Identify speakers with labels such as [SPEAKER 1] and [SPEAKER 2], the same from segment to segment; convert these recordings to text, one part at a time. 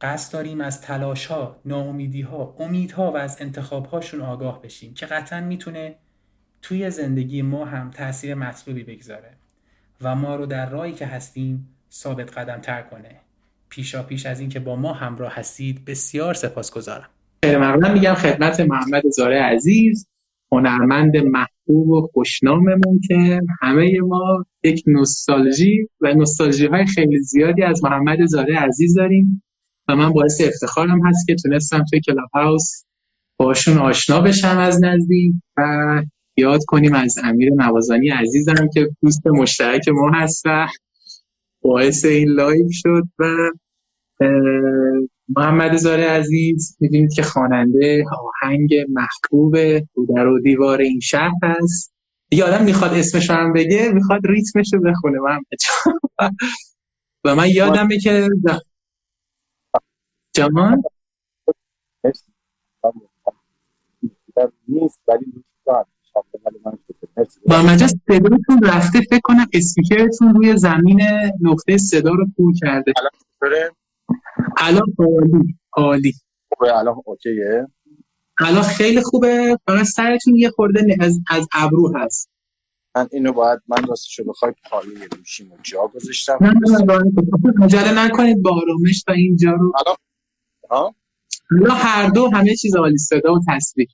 [SPEAKER 1] قصد داریم از تلاش ها، ناامیدی ها، امیدها و از انتخاب هاشون آگاه بشیم که قطعا می‌تونه توی زندگی ما هم تاثیر مطلوبی بگذاره و ما رو در راهی که هستیم ثابت قدم تر کنه. پیشا پیش از اینکه با ما همراه هستید بسیار سپاسگزارم.
[SPEAKER 2] ممنونم. میگم خدمت محمد زاره عزیز هنرمند محبوب و خوشناممون که همه ما یک نوستالژی و نوستالژی های خیلی زیادی از محمد زاره عزیز داریم. من باعث افتخارم هست که تونستم توی Clubhouse باشون آشنا بشم از نزدیک و یاد کنیم از امیر نوازانی عزیزم که دوست مشترک ما هست و باعث این live شد و محمد زاره عزیز می‌دونید که خواننده آهنگ محبوب در و دیوار این شهر هست. دیگه آدم می‌خواد اسمش هم بگه می‌خواد ریتمش رو بخونه و من یادمه که جمان نیست ولی محمد جان صداتون رفته فکر کنم اسپیکرتون روی زمین نقطه صدا رو پول کرده الان عالی عالی
[SPEAKER 3] الان اوکیه
[SPEAKER 2] الان خیلی خوبه فقط سرتون یه خورده از از ابرو هست
[SPEAKER 3] من اینو باید من راستشو بخوای پایه گوشیمو جا گذاشتم
[SPEAKER 2] نه نه نه نکنید با آرامش تا اینجا رو
[SPEAKER 3] الان ها؟
[SPEAKER 2] الان هر دو همه چیز عالی صدا و تصویر.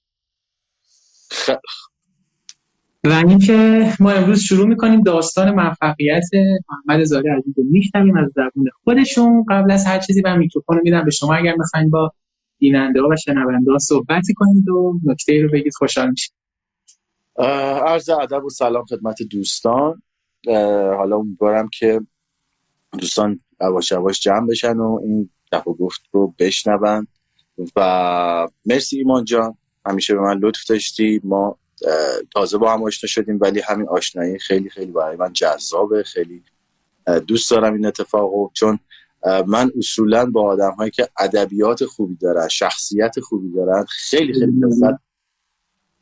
[SPEAKER 2] و اینکه ما امروز شروع می‌کنیم داستان موفقیت محمد زاده عزیز رو میشنویم از زبون خودشون. قبل از هر چیزی من میکروفون میدم به شما. اگر می‌خواین با بیننده ها و شنونده ها صحبتی کنید و نکته رو بگید خوشحال میشیم.
[SPEAKER 3] عرض ادب و سلام خدمت دوستان. حالا امیدوارم که دوستان یواش یواش جمع بشن و این گپ و گفت رو بشنون. و مرسی ایمان جان. همیشه به من لطف داشتی. ما تازه با هم آشنا شدیم ولی همین آشنایی خیلی خیلی برای من جذابه. خیلی دوست دارم این اتفاقو چون من اصولا با آدم هایی که ادبیات خوبی دارن شخصیت خوبی دارن خیلی خیلی لذت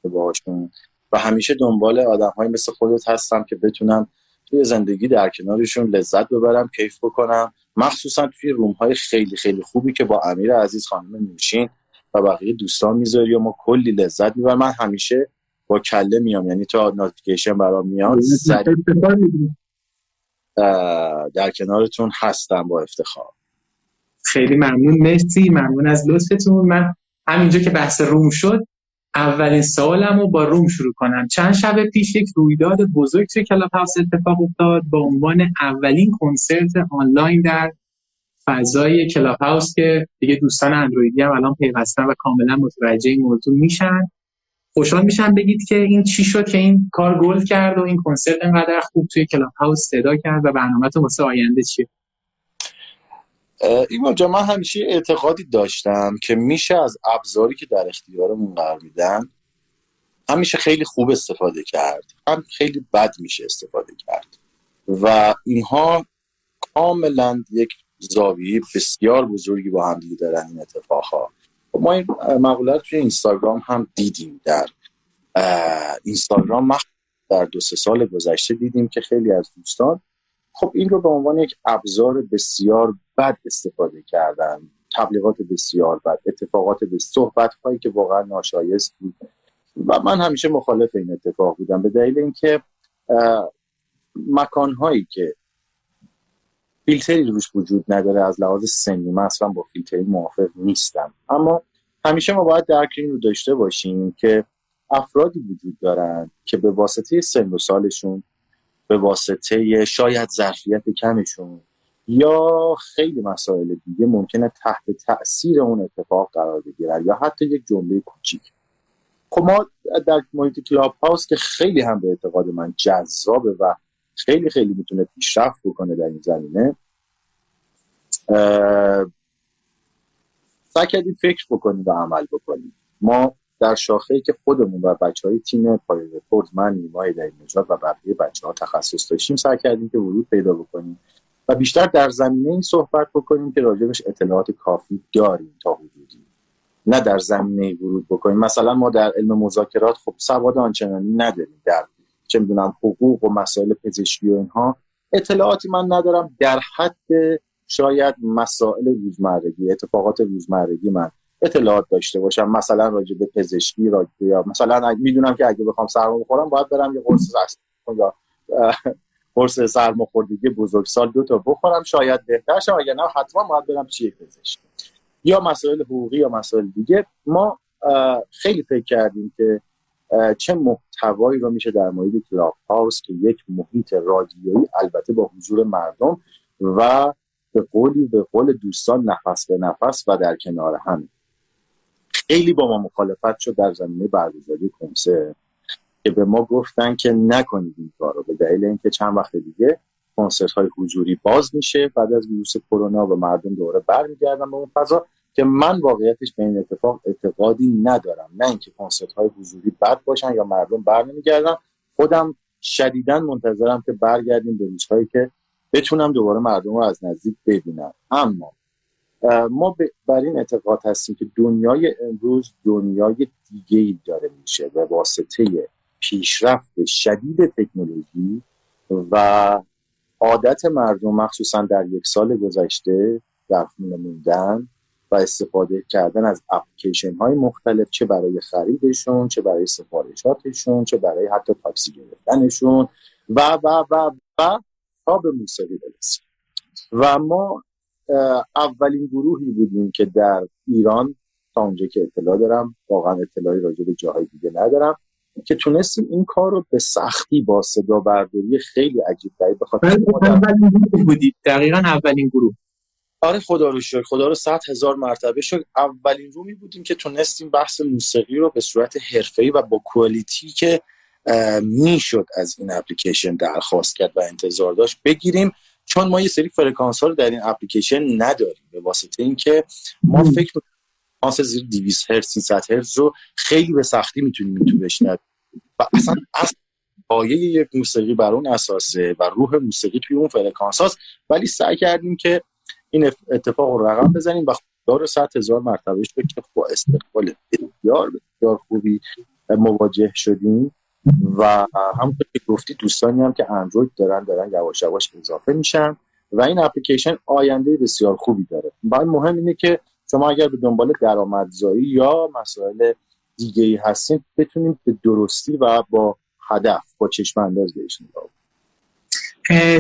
[SPEAKER 3] باهاشون. و همیشه دنبال آدم های مثل خودت هستم که بتونم توی زندگی در کنارشون لذت ببرم کیف بکنم. مخصوصا توی روم های خیلی خیلی خوبی که با امیر عزیز خانم نوشین و بقیه دوستان می‌ذاری و ما کلی لذت می‌برم من همیشه با کله میام یعنی تا نوتیفیکیشن برام میاد در کنارتون هستم با افتخار.
[SPEAKER 2] خیلی ممنون. مرسی. ممنون از لطفتون. من همینجا که بحث room شد اولین سوالم رو با room شروع کنم. چند شب پیش یک رویداد بزرگ توی Clubhouse اتفاق افتاد با عنوان اولین کنسرت آنلاین در فضای Clubhouse که دیگه دوستان اندرویدی هم الان پیوستن و کاملا متوجه این موضوع میشن. خوشحال میشم بگید که این چی شد که این کار گل کرد و این کنسرت انقدر خوب توی Clubhouse صدا کرد و برنامه‌تون واسه آینده چیه؟
[SPEAKER 3] ایمان جا من همیشه اعتقادی داشتم که میشه از ابزاری که در اختیارمون قرار میدن همیشه خیلی خوب استفاده کرد. هم خیلی بد میشه استفاده کرد. و اینها کاملا یک زاویه بسیار بزرگی با هم دیگه دارن این اتفاقها. خب ما این مقوله توی اینستاگرام هم دیدیم. در اینستاگرام در دو سه سال گذشته دیدیم که خیلی از دوستان خب این رو به عنوان یک ابزار بسیار بد استفاده کردن. تبلیغات بسیار بد اتفاقات به صحبت هایی که واقعا ناشایست بود. و من همیشه مخالف این اتفاق بودم به دلیل اینکه مکان هایی که فیلتری روش وجود نداره از لحاظ سنی من اصلا با فیلتری موافق نیستم. اما همیشه ما باید درک این رو داشته باشیم که افرادی وجود دارند که به واسطه سن و سالشون به واسطه شاید ظرفیت کمشون. یا خیلی مسائل دیگه ممکنه تحت تاثیر اون اتفاق قرار بگیرن یا حتی یک جمله کوچیک. خب ما در محیط کلاب هاوس که خیلی هم به اعتقاد من جذابه و خیلی خیلی می‌تونه پیشرفت بکنه در این زمینه سعی کردیم فکر بکنیم و عمل بکنیم. ما در شاخه که خودمون و بچه های تیم پای رکورد من نیمای در و بقیه بچه ها تخصص داشتیم سعی کردیم که ورود پیدا بکنیم و بیشتر در زمینه این صحبت بکنیم که راجبش اطلاعات کافی داریم تا حدودی. نه در زمینه ورود بکنیم. مثلا ما در علم مذاکرات خب سواد آنچنانی نداریم. در چه می‌دونم حقوق و مسائل پزشکی و اینها اطلاعاتی من ندارم. در حد شاید مسائل روزمرگی اتفاقات روزمرگی من. اطلاعات داشته باشم مثلا راجع به پزشکی راجع یا مثلا می‌دونم که اگه بخوام سرما بخورم باید برم یه قرص یا قرص سرماخوردگی بزرگسال دو تا بخورم شاید بهتر شم اگر نه حتما باید برم چیه پزشکی یا مسائل حقوقی یا مسائل دیگه ما خیلی فکر کردیم که چه محتوایی رو میشه در مورد کلاب هاوس که یک محیط رادیویی البته با حضور مردم و به قولی به قول دوستان نفس به نفس و در کنار هم خیلی با ما مخالفت شد در زمینه برگزاری کنسرت که به ما گفتن که نکنید این کار رو به دلیل اینکه چند وقت دیگه کنسرت های حضوری باز میشه. بعد از ویروس کرونا و مردم دوره برمیگردن به اون فضا که من واقعیتش به این اتفاق اعتقادی ندارم. نه اینکه کنسرت های حضوری بد باشن یا مردم برنمیگردن. خودم شدیدا منتظرم که برگردیم به روزهایی که بتونم دوباره مردم رو از نزدیک ببینم. اما ما بر این اعتقاد هستیم که دنیای امروز دنیای دیگه ای داره میشه به واسطه پیشرفت شدید تکنولوژی و عادت مردم مخصوصا در یک سال گذشته در خونه موندن و استفاده کردن از اپلیکیشن های مختلف چه برای خریدشون چه برای سفارشاتشون چه برای حتی تاکسی گرفتنشون و و و و تا به موسیقی برسیم. و ما اولین گروهی بودیم که در ایران تا اونجا که اطلاع دارم واقعا اطلاعی راجع به جاهای دیگه ندارم که تونستیم این کار رو به سختی با صدا برداری خیلی عجیب داری بخاطر
[SPEAKER 2] بودید. دقیقا اولین گروه.
[SPEAKER 3] آره خدا رو شکر. خدا رو صد هزار مرتبه شد اولین رومی بودیم که تونستیم بحث موسیقی رو به صورت حرفه‌ای و با کوالیتی که می‌شد از این اپلیکیشن درخواست کرد و انتظار داشت بگیریم. چون ما یه سری فرکانس ها رو در این اپلیکیشن نداریم به واسطه اینکه ما فکر فرکانس زیر 200 هرتز 300 هرتز رو خیلی به سختی می‌تونیم تو بشنویم و اصلا اصلا پایه یک موسیقی بر اون اساسه و روح موسیقی توی اون فرکانس هاست. ولی سعی کردیم که این اتفاق رو رقم بزنیم و خدا رو 100 هزار مرتبه که با استقبال بسیار بسیار خوبی مواجه شدیم. و همونطور که گفتی دوستانی هم که اندروید دارن دارن یواش یواش اضافه میشن و این اپلیکیشن آینده بسیار خوبی داره. باید مهم اینه که شما اگر به دنبال درآمدزایی یا مسائل دیگه ای هستین بتونیم به درستی و با هدف با چشم انداز بهش نگاه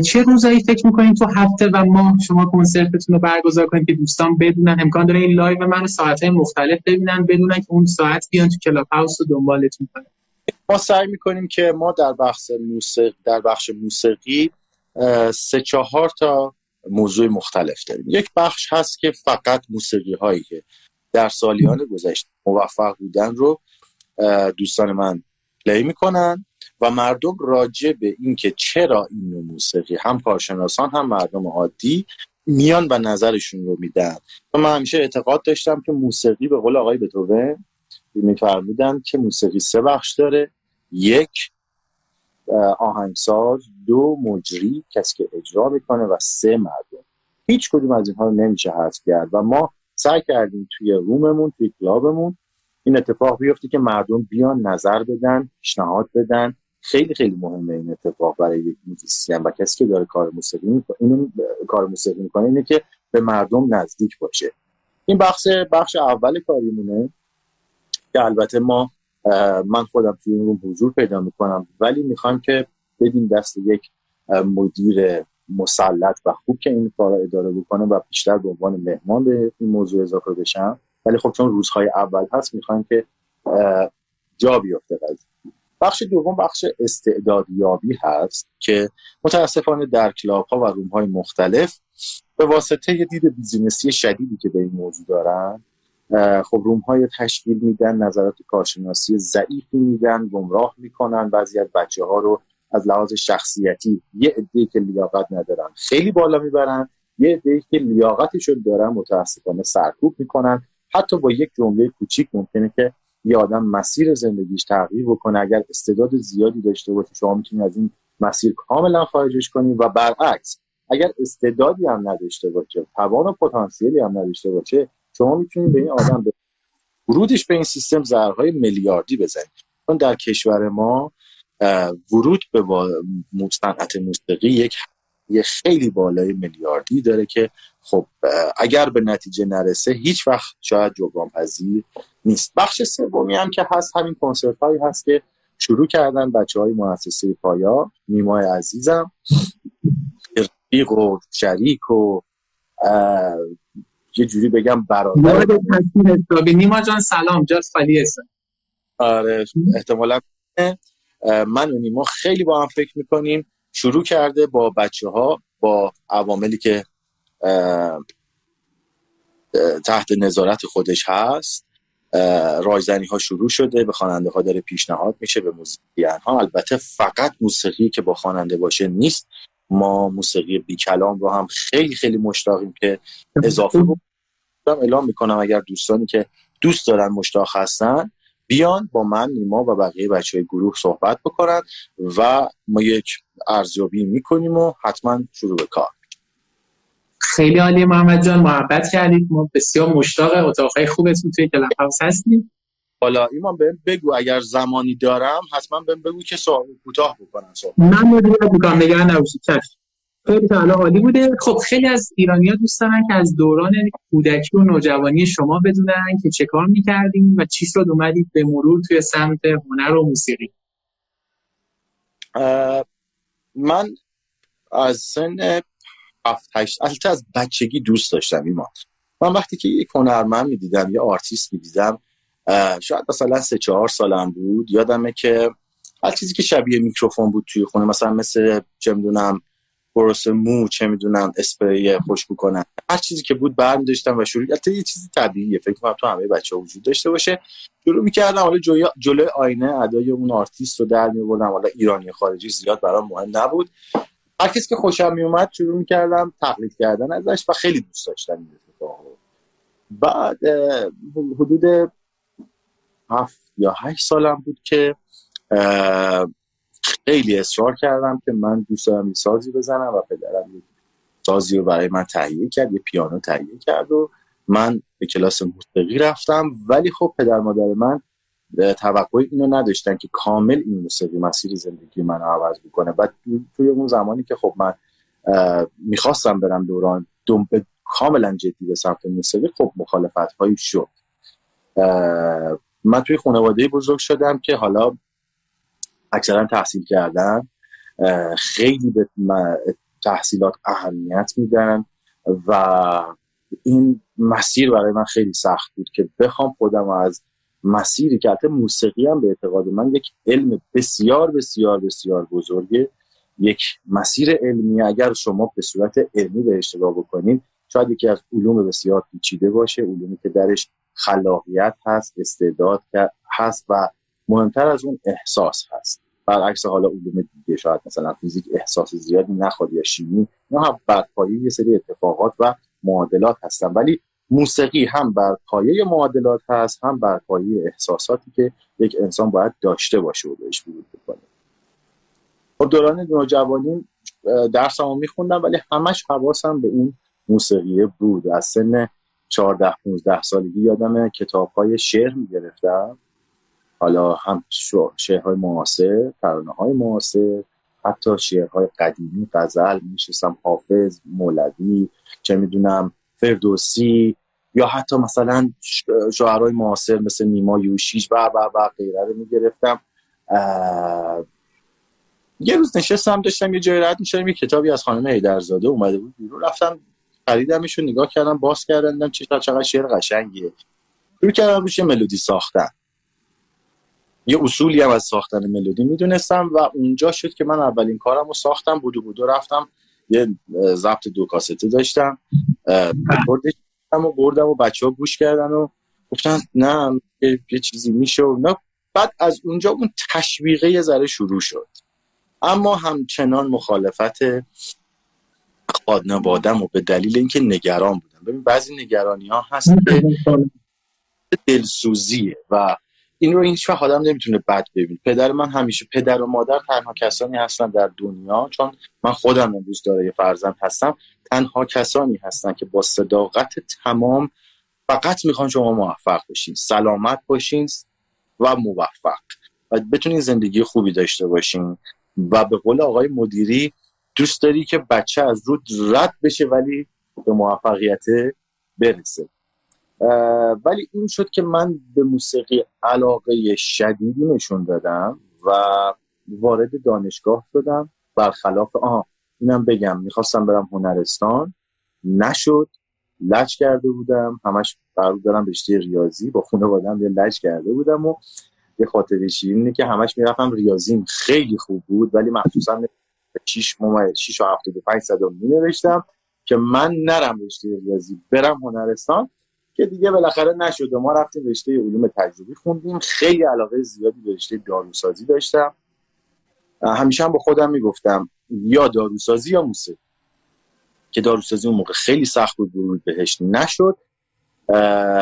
[SPEAKER 2] چه روزایی فکر می‌کنید تو هفته و ماه شما کنسرتتون رو برگزار کنید که دوستان بدونن؟ امکان داره این live من ساعت مختلف ببینن بدونن که اون ساعت بیان تو Clubhouse رو دنبالتون کنن.
[SPEAKER 3] ما سعی می‌کنیم که ما در بخش موسیقی در بخش موسیقی سه چهار تا موضوع مختلف داریم. یک بخش هست که فقط موسیقی هایی که در سالیان گذشته موفق بودن رو دوستان من پلی می‌کنن و مردم راجع به اینکه چرا این موسیقی هم کارشناسان هم مردم عادی میان و نظرشون رو میدن. و من همیشه اعتقاد داشتم که موسیقی به قول آقای بتوون میفرمودن که موسیقی سه بخش داره. یک آهنگساز دو مجری کسی که اجرا می‌کنه و سه مردم. هیچ کدوم از اینها رو نمیشه حذف کرد و ما سعی کردیم توی روممون توی کلابمون این اتفاق بیفته که مردم بیان نظر بدن پیشنهاد بدن. خیلی خیلی مهمه این اتفاق برای یک موزیسین و کسی که داره کار موسیقی می‌کنه اینو کار موسیقی می‌کنه اینه که به مردم نزدیک باشه. این بخش بخش اول کاریمونه. که البته ما من خودم توی این روم حضور پیدا می‌کنم ولی می‌خوام که بدیم دست یک مدیر مسلط و خوب که این کار اداره بکنه و بیشتر به عنوان مهمان به این موضوع اضافه بشم. ولی خب چون روزهای اول هست می‌خوایم که جا بیفته بخش دوم بخش استعدادیابی هست که متاسفانه در کلاب ها و روم های مختلف به واسطه یه دید بیزینسی شدیدی که به این موضوع دارن خب روم های تشکیل میدن نظرات کارشناسی ضعیفی میدن گمراه می‌کنن بعضی از بچه ها رو از لحاظ شخصیتی. یه عده که لیاقت ندارن خیلی بالا می‌برن. یه عده که لیاقتشون دارن متاسفانه سرکوب می‌کنن. حتی با یک جمله کوچیک ممکنه که یه آدم مسیر زندگیش تغییر بکنه. اگر استعداد زیادی داشته باشه شما می‌تونید از این مسیر کاملا خارجش کنید و برعکس اگر استعدادی هم نداشته باشه توان و پتانسیلی هم نداشته باشه شما می‌تونید به این آدم به ورودش به این سیستم زرهای میلیاردی بزنید. چون در کشور ما ورود به صنعت موسیقی یک یه خیلی بالای میلیاردی داره که خب اگر به نتیجه نرسه هیچ وقت شاید جبران پذیر نیست. بخش سومی هم که هست همین کنسرت هایی هست که شروع کردن بچه های مؤسسه پایا. نیمای عزیزم رفیق و شریک و یه جوری بگم برادر.
[SPEAKER 2] نیما جان سلام. جاست خالی
[SPEAKER 3] آره احتمالا. من و نیما خیلی با هم فکر می‌کنیم. شروع کرده با بچه ها با عواملی که تحت نظارت خودش هست. رایزنی ها شروع شده. به خواننده ها داره پیشنهاد میشه به موسیقیان ها البته فقط موسیقی که با خواننده باشه نیست. ما موسیقی بی کلام رو هم خیلی خیلی مشتاقیم که اضافه بکنم. اعلام می‌کنم اگر دوستانی که دوست دارن مشتاق هستن بیان با من نیما و بقیه بچه های گروه صحبت بکنن و ما یک ارزیابی می‌کنیم و حتما شروع به کار.
[SPEAKER 2] خیلی عالی محمد جان محبت کردید. ما بسیار مشتاق اتاقهای خوبتون توی کلاب هاوس هستیم.
[SPEAKER 3] حالا ایمان بهم بگو اگر زمانی دارم حتما بهم بگو که سوال کوتاه بکنم
[SPEAKER 2] من مدیریت می‌کنم نگران نباشید خیلی تا عالی بوده. خب خیلی از ایرانی ها دوست دارن که از دوران کودکی و نوجوانی شما بدونن که چه کار می‌کردیم و چی شد اومدید به مرور توی سمت هنر و موسیقی.
[SPEAKER 3] من از سن هفت هشت از بچگی دوست داشتم ایمان. من وقتی که یک هنرمند می‌دیدم یه آرتیست می‌دیدم شاید مثلا سه چهار سالم بود. یادمه که هر چیزی که شبیه میکروفون بود توی خونه مثلا مثل چه می‌دونم برس مو چه می‌دونم اسپری خوشبو کنن هر چیزی که بود برمی‌داشتم و شروع البته یه چیزی طبیعیه. فکر کنم تو همه بچه وجود داشته باشه. شروع می‌کردم حالا جلوی آینه ادای اون آرتیست رو در میوردم حالا ایرانی خارجی زیاد برام مهم نبود. هر کسی که خوشم میومد شروع می‌کردم تقلید کردن ازش و خیلی دوست داشتم این بعد حدود هفت یا هشت سالم بود که خیلی اصرار کردم که من دوست دارم سازی بزنم و پدرم سازی رو برای من تهیه کرد یه پیانو تهیه کرد و من به کلاس موسیقی رفتم. ولی خب پدر مادر من توقع اینو نداشتن که کامل این موسیقی مسیر زندگی من عوض بکنه. و توی اون زمانی که خب من می‌خواستم برم دوران دوم کاملا جدی به سمت موسیقی خب مخالفت هایی شد من توی خانواده بزرگ شدم که حالا اکثرا تحصیل کردن خیلی به تحصیلات اهمیت میدن و این مسیر برای من خیلی سخت بود که بخوام خودم از مسیری که حتی موسیقی هم به اعتقاد من یک علم بسیار بسیار بسیار بزرگه. یک مسیر علمی اگر شما به صورت علمی به اشتباه بکنید شاید یکی از علوم بسیار پیچیده باشه علومی که درش خلاقیت هست استعداد هست و مهمتر از اون احساس هست. برعکس حالا علوم دیگه شاید مثلا فیزیک احساس زیادی نخواد یا شیمی اینا هم بر پایه یه سری اتفاقات و معادلات هستن. ولی موسیقی هم بر پایه معادلات هست هم بر پایه احساساتی که یک انسان باید داشته باشه و بهش ورود بکنه. خب دوران نوجوانی درسمو میخوندم ولی همش حواسم به اون موسیقی بود. از سن 14 15 سالگی یادم کتاب های شعر می‌گرفتم. حالا هم شعرهای معاصر ترانه های معاصر حتی شعرهای قدیمی غزل میشستم حافظ مولوی چه می‌دونم فردوسی یا حتی مثلا شعرهای معاصر مثل نیما یوشیش و و و غیره رو می‌گرفتم. یه روز نشستم داشتم یه جای رد می‌شدم یه کتابی از خانم هیدرزاده اومده بود بیرون رفتم خریدمش رو نگاه کردم باز کردم چه چقدر شعر قشنگیه. شروع کردم روش ملودی ساختن. یه اصولی هم از ساختن ملودی می‌دونستم و اونجا شد که من اولین کارم رو ساختم بودو بودو رفتم یه ضبط دو کاسته داشتم و بردم و بچه ها گوش کردن و گفتن نه یه چیزی میشه و نه بعد از اونجا اون تشویقه یه ذره شروع شد. اما همچنان مخالفت خانوادم و به دلیل اینکه نگران بودم. ببین بعضی نگرانی ها هست که دلسوزیه و این رو هیچ وقت آدم نمی‌تونه بد ببین پدر من همیشه پدر و مادر تنها کسانی هستن در دنیا چون من خودم امروز داره فرزند هستم. تنها کسانی هستن که با صداقت تمام فقط می‌خوان شما موفق باشین سلامت باشین و موفق. و بتونین زندگی خوبی داشته باشین. و به قول آقای مدیری دوست داری که بچه از رود رد بشه ولی به موفقیت برسه. ولی این شد که من به موسیقی علاقه شدیدی نشون دادم و وارد دانشگاه شدم. برخلاف آها اینم بگم می‌خواستم برم هنرستان. نشد. لج کرده بودم. همش قرار دارم رشته ریاضی. با خانواده‌ام یه لج کرده بودم و یه خاطر شیرینه که همش می‌رفتم. ریاضیم خیلی خوب بود ولی مخصوصا 6 ممیز 6 و 75 صدم می نوشتم که من نرم رشته ریاضی برم هنرستان که دیگه بالاخره نشد ما رفتیم رشته علوم تجربی خوندیم. خیلی علاقه زیادی به رشته داروسازی داشتم. همیشه هم با خودم می‌گفتم یا داروسازی یا موسیقی. که داروسازی اون موقع خیلی سخت بود ورود بهش نشد.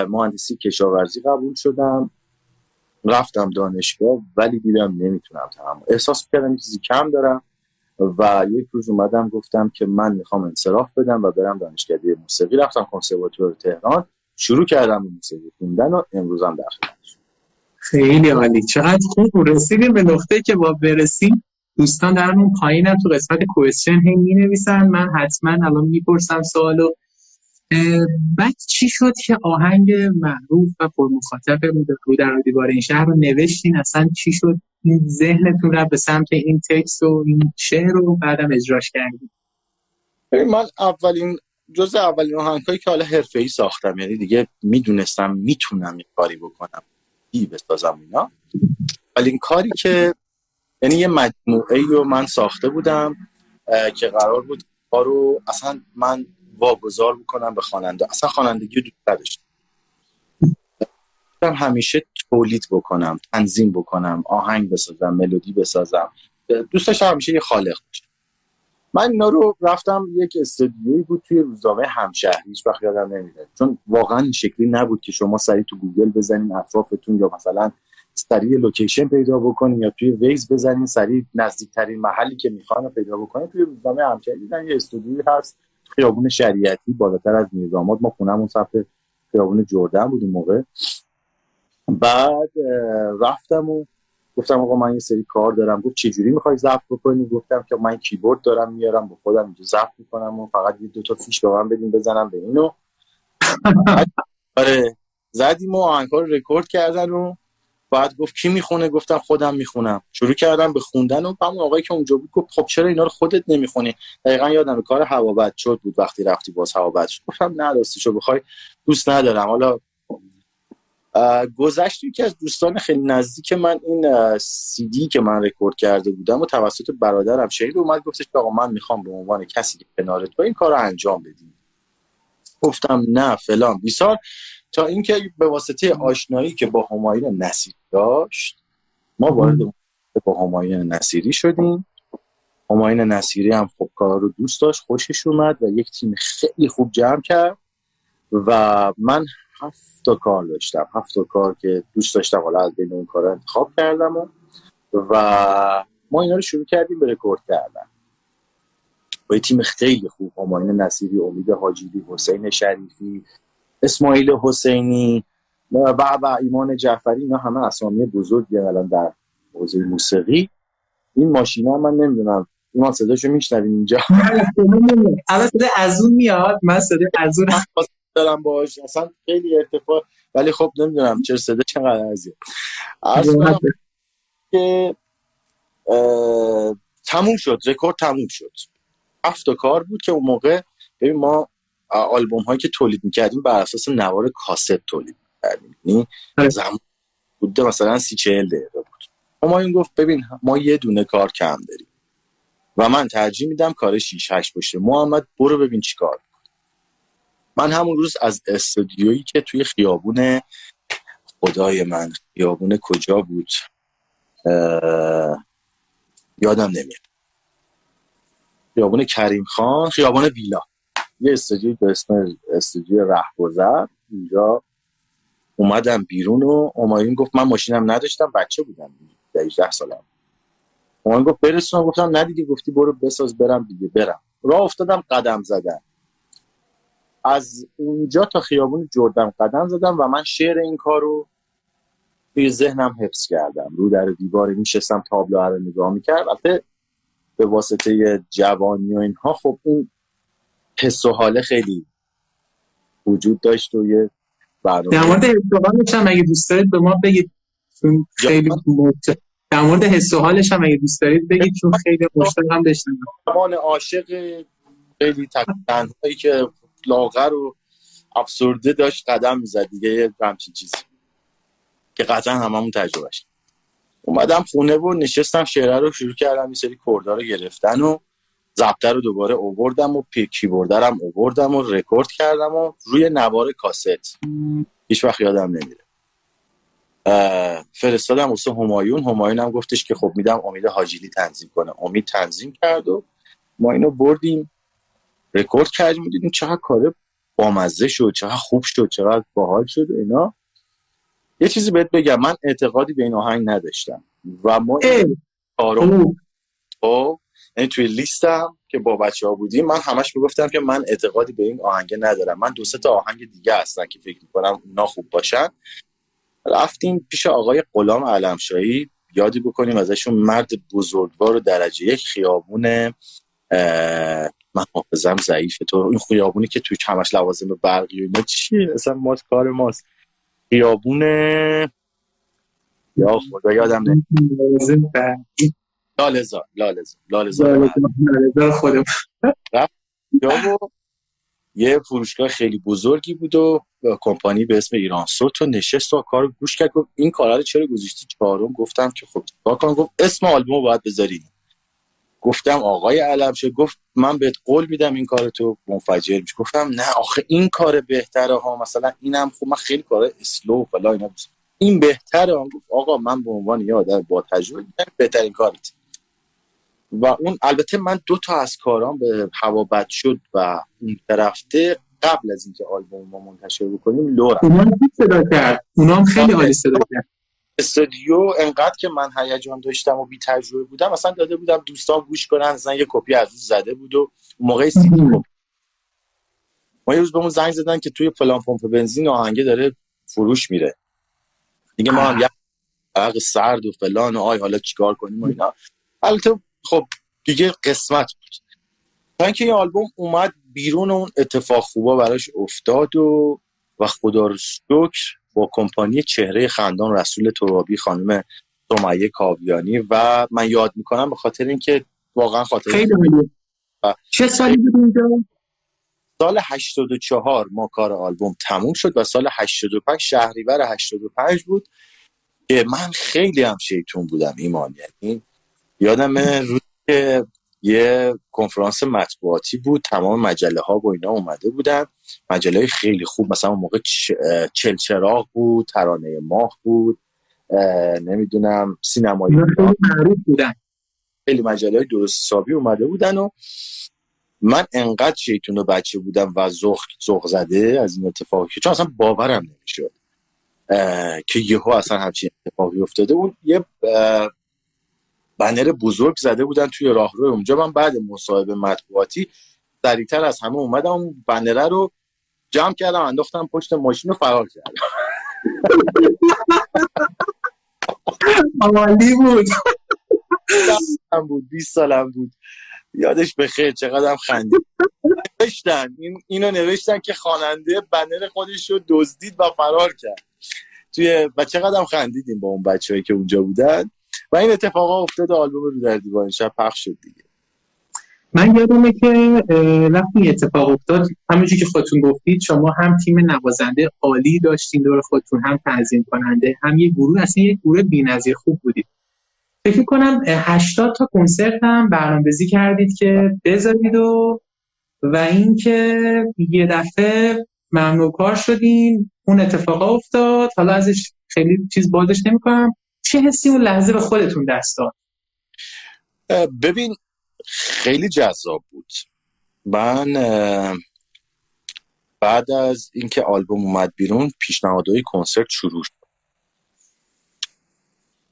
[SPEAKER 3] مهندسی کشاورزی قبول شدم. رفتم دانشگاه ولی دیدم نمی‌تونم تمام احساس کردم چیزی کم دارم. و یک روز اومدم گفتم که من می‌خوام انصراف بدم و برم دانشکده موسیقی. رفتم کنسرواتوار تهران شروع کردم موسیقی خوندن و امروزم داخل
[SPEAKER 2] خیلی عالی. چقدر خوب رسیدیم به نقطه که با برسیم دوستان در اون پایینم تو قسمت کوشن هی می نویسن من حتما الان می‌پرسم سوالو. بعد چی شد که آهنگ معروف و پرمخاطب رو در دیوار این شهر رو نوشتین؟ اصلا چی شد؟ این ذهنتون رو به سمت این تکست و این شعر رو بعدم اجراش کردیم
[SPEAKER 3] من اولین جز اولین آهنگایی که حالا ای ساختم یعنی دیگه می‌دونستم می‌تونم این کاری بکنم ای بسازم اینا. ولی این کاری که یعنی یه مجموعه رو من ساخته بودم که قرار بود کارو اصلا من واگذار بکنم به خواننده. اصلا خوانندگی دوست داشتم همیشه تولید بکنم تنظیم بکنم آهنگ بسازم ملودی بسازم. دوست داشتم همیشه یه خالق باشم. من اینا رو رفتم یک استودیویی بود توی روزنامه همشهری هیچ وقت یادم نمیاد چون واقعا شکلی نبود که شما سریع تو گوگل بزنین اطرافتون یا مثلا سریع location پیدا بکنین یا توی Waze بزنین سریع نزدیکترین محلی که می‌خوان پیدا بکنین. توی روزنامه همشهری دیدن یه استودیویی هست. خیابون شریعتی بالاتر از میرداماد ما خونمون صفحه خیابون جردن بود موقع. بعد رفتم و گفتم آقا من یه سری کار دارم. گفت چه جوری می‌خوای ضبط بکنی؟ گفتم که من کیبورد دارم میارم با خودم اینجا ضبط می‌کنم و فقط یه دو تا فیش به من بدین بزنم به اینو. آره زدیم و آهنگا رو رکورد کردن و بعد گفت کی می‌خونه؟ گفتم خودم می‌خونم. شروع کردم به خوندن و همون آقایی که اونجا بود گفت خب چرا اینا رو خودت نمی‌خونی؟ دقیقا یادم کار هوابت شد بود وقتی رفتی باز هوابت شد. گفتم نه شو بخوای دوست ندارم. حالا گذشت که از دوستان خیلی نزدیک من این سیدی که من رکورد کرده بودم و توسط برادرم شهید اومد گفتش آقا من می‌خوام به عنوان کسی که کنارت با این کار انجام بدیم گفتم نه فلان. بیسار تا اینکه به واسطه آشنایی که با همایون نصیری داشت ما وارد با همایون نصیری شدیم. همایون نصیری هم خب کار رو دوست داشت خوشش اومد و یک تیم خیلی خوب جمع کرد. و من هفت تا کار داشتم. هفت تا کار که دوست داشتم حالا از بین اون کار انتخاب کردم و, و ما اینا رو شروع کردیم به رکورد کردن. با تیم خیلی خوب همایون نصیری امید حاجیلی حسین شریفی اسماعیل حسینی و و ایمان جعفری اینا همه اسامی بزرگی الان در حوزه موسیقی. این ماشینا من نمی‌دونم. ایمان صداشو میشنوین اینجا؟
[SPEAKER 2] الان صدا از اون میاد. من صدا از اون
[SPEAKER 3] دارم باش اصلا خیلی ارتفاع ولی خب نمی‌دونم چرا صدا چقدر ازیه که تموم شد. رکورد تموم شد. هفت کار بود که اون موقع ببین ما آلبوم هایی که تولید می‌کردیم بر اساس نوار کاست تولید کردیم یعنی
[SPEAKER 2] آره.
[SPEAKER 3] زمان بوده مثلا سی چهل دقیقه بود. همایون گفت ببین ما یه دونه کار کم داریم. و من ترجیح میدم کار 6 8 باشه. محمد برو ببین چی کار می‌کنی. من همون روز از استودیویی که توی خیابون خدای من خیابون کجا بود؟ اه، یادم نمیاد. خیابون کریم خان خیابان ویلا. یه استودیوی به اسم استودیو رهگذر. اینجا اومدم بیرون و همایون گفت من ماشینم نداشتم بچه بودم. 18 سالم. همایون گفت برسونم گفتم ندیدی گفتی برو بساز برم دیگه. برم. راه افتادم قدم زدن از اونجا تا خیابون جردن قدم زدم و من شعر این کار رو توی ذهنم حفظ کردم. رو در دیواری میشستم تابلو رو نگاه می‌کردم البته به واسطه جوانی و اینها خب این حس و حاله خیلی وجود داشت و یه برنامه.
[SPEAKER 2] در مورد حس و حالش هم اگه دوست دارید به ما بگید چون خیلی مت... در مورد حس و حالش هم اگه دوست دارید بگید چون خیلی مشتاق هم داشتم
[SPEAKER 3] زمان عاشق خیلی تنهایی که لاغر و افسرده داشت قدم می‌زد دیگه یه همچین چیزی. که قطعا هممون تجربهش اومدم خونه و نشستم شعره رو شروع کردم یه سری کردار رو گرفتن و ضبطه رو دوباره اووردم و کیبوردم اووردم و رکورد کردم و روی نوار کاست. هیچ وقت یادم نمیره. فرستادم واسه همایون. همایون هم گفتش که خب میدم امید حاجیلی تنظیم کنه. امید تنظیم کرد و ما اینو بردیم. رکورد کردیم. دیدیم چقدر کار بامزه شد چقدر خوب شد چقدر باحال شد اینا. یه چیزی بهت بگم. من اعتقادی به این آهنگ نداشتم. و ما این کارو. خب؟ یعنی توی لیستم که با بچه ها بودیم من همش می‌گفتم که من اعتقادی به این آهنگ ندارم. من دو تا آهنگ دیگه هستن که فکر می‌کنم اونا خوب باشن. رفتیم پیش آقای غلام علمشاهی. یادی بکنیم ازشون مرد بزرگوار و درجه یک خیابون من حافظم ضعیفه تو. این خیابونی که توی همش لوازم برقی و اینا چیه؟ اصلا ما کار ماست. خیابون یا خدا یادم
[SPEAKER 2] بر-
[SPEAKER 3] لالزار لالزار لالزار
[SPEAKER 2] خودم
[SPEAKER 3] و یه فروشگاه خیلی بزرگی بود و کمپانی به اسم ایران سوت و نشست و کار گوش کرد. گفت این کارا رو چرا گذاشتی؟ چهارم گفتم که خب کنم؟ گفت اسم آلبوم رو باید بذاری گفتم آقای علمشه گفت من بهت قول میدم این کار تو منفجر میشه گفتم نه آخه این کار بهتره ها. مثلا اینم خب من خیلی کار اسلو فلا اینا. دوست این بهتره ها. گفت آقا من به عنوان یه آدم با تجربه بهترین کارت. و اون البته من دو تا از کارام به هوا بد شد و اون طرفته قبل از اینکه آلبوم ما منتشر بکنیم لورم.
[SPEAKER 2] اونا هم خوب صدا کرد. اونا هم خیلی عالی صدا کرد.
[SPEAKER 3] استودیو انقدر که من هیجان داشتم و بی تجربه بودم اصلا داده بودم دوستان گوش کنن اصلا یه کپی از اون زده بود و موقع سی دی کپی. ما یه روز بهمون زنگ زدن که توی فلان پمپ بنزین آهنگه داره فروش میره. دیگه ما هم یه سرد و فلان و آی حالا چیکار کنیم و اینا. البته خب دیگه قسمت بود. تا اینکه این آلبوم اومد بیرون اون اتفاق خوبا براش افتاد و و خدا رو شکر با کمپانی چهره خندان رسول ترابی خانم سمیه کاویانی و من یاد می‌کنم به خاطر اینکه واقعا خاطر
[SPEAKER 2] خیلی چه سالی بود اونجا
[SPEAKER 3] سال 84 ما کار آلبوم تموم شد و سال 85 شهریور 85 بود که من خیلی هم شیطون بودم ایمان. یعنی یادم روز که یه کنفرانس مطبوعاتی بود تمام مجله ها و اینا اومده بودن. مجله های خیلی خوب مثلا اون موقع چلچراغ بود ترانه ماه بود نمی‌دونم سینمایی
[SPEAKER 2] معروف بودن.
[SPEAKER 3] خیلی مجله های درست حسابی اومده بودن و من انقدر شیطون و بچه بودم و زخ زخ زده از این اتفاقی که چون اصلا باورم نمی‌شد که یهو اصلا همچین اتفاقی افتاده. اون یه بنر بزرگ زده بودن توی راهرو. اونجا من بعد مصاحبه مطبوعاتی سریعتر از همه اومدم اون بنره رو جمع کردم انداختم پشت ماشین رو فرار کردم.
[SPEAKER 2] عالی بود.
[SPEAKER 3] هم بود 20 سالم بود. یادش بخیر چقدرم خندید. نوشتن این اینو نوشتن که خواننده بنر خودش رو دزدید و فرار کرد. توی و چقدرم خندیدیم با اون بچه‌ای که اونجا بودن. و این اتفاقا افتاد آلبوم رو در دیوان شب پخش شد دیگه.
[SPEAKER 2] من یادمه که وقتی اتفاق افتاد همونجوری که خودتون گفتید شما هم تیم نوازنده عالی داشتین دور خودتون هم تنظیم کننده هم یه گروه اصلا یه گروه بی‌نظیر خوب بودید. فکر کنم 80 تا کنسرت هم برنامه‌ریزی کردید که بذارید و و اینکه یه دفعه ممنوع کار شدین اون اتفاق افتاد. حالا ازش خیلی چیز بازش نمی‌کنم. چه حسی اون لحظه به خودتون دست داد؟
[SPEAKER 3] ببین خیلی جذاب بود. من بعد از اینکه آلبوم اومد بیرون پیشنهادهای کنسرت شروع شد.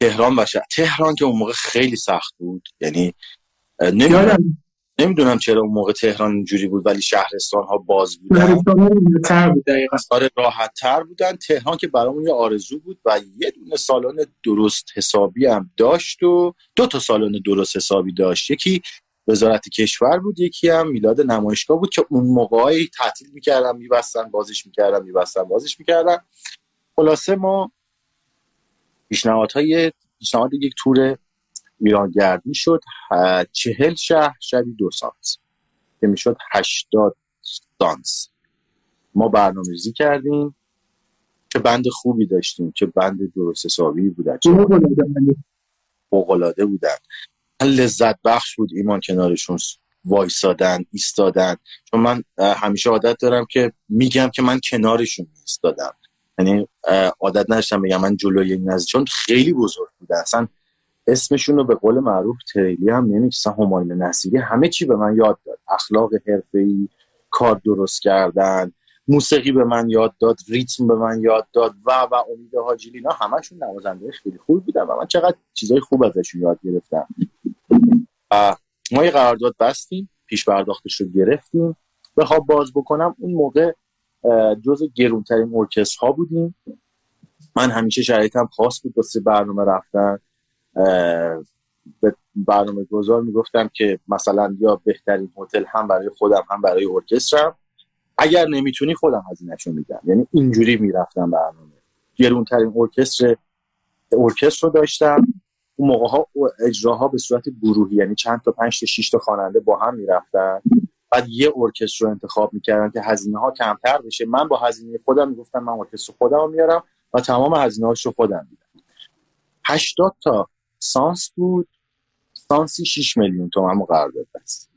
[SPEAKER 3] تهران باشه تهران که اون موقع خیلی سخت بود. یعنی نمی‌دونم نمی‌دونم چرا اون موقع تهران اینجوری بود ولی شهرستان ها باز بودن. آره راحت تر بودن. تهران که برامون یه آرزو بود و یه دونه سالن درست حسابی هم داشت و دو تا سالن درست حسابی داشت. یکی وزارت کشور بود یکی هم میلاد نمایشگاه بود که اون موقعی تعطیل می‌کردن میبستن بازش می‌کردن میبستن بازش می‌کردن. خلاصه ما پیشنهادهای پیشنهاد یک تور ایرانگردی شد چهل شهر شبی دو سانس. که می‌شد هشتاد سانس. ما برنامه‌ریزی کردیم که بند خوبی داشتیم که بند درست حسابی بودن فوق‌العاده بودن. لذت بخش بود ایمان کنارشون وایسادن ایستادن. چون من همیشه عادت دارم که میگم که من کنارشون ایستادم. یعنی عادت نداشتم بگم من جلوی این نزد چون خیلی بزرگ بوده. اصلا اسمشون رو به قول معروف تریلی هم نمیکسن همایون نصیری همه چی به من یاد داد. اخلاق حرفه‌ای کار درست کردن موسیقی به من یاد داد ریتم به من یاد داد و و امید حاجی لینا همشون نوازنده خیلی خوب بودن و من چقدر چیزای خوب ازشون یاد گرفتم. ما یه قرارداد بستیم پیش پرداختش رو گرفتیم. بخواب باز بکنم اون موقع جز گرونترین ارکستر ها بودیم. من همیشه شرایطم خاص بود واسه برنامه رفتن. به برنامه گذار می‌گفتم که مثلا یا بهترین هتل هم برای خودم هم برای ارکسترم. اگر نمی‌تونی خودم هزینهشو میدم. یعنی اینجوری می‌رفتم برنامه. گرونترین ارکستر ارکستر رو داشتم. اون موقع ها اجراها به صورت گروهی یعنی چند تا پنج تا شش تا خواننده با هم می‌رفتن. بعد یه ارکستر رو انتخاب می‌کردن که هزینه ها کمتر بشه. من با هزینه خودم می‌گفتم من ارکستر خودم میارم و تمام هزینه هاش رو خودم میدم. 80 تا سانس بود. سانسی 6 میلیون تومن قرارداد بست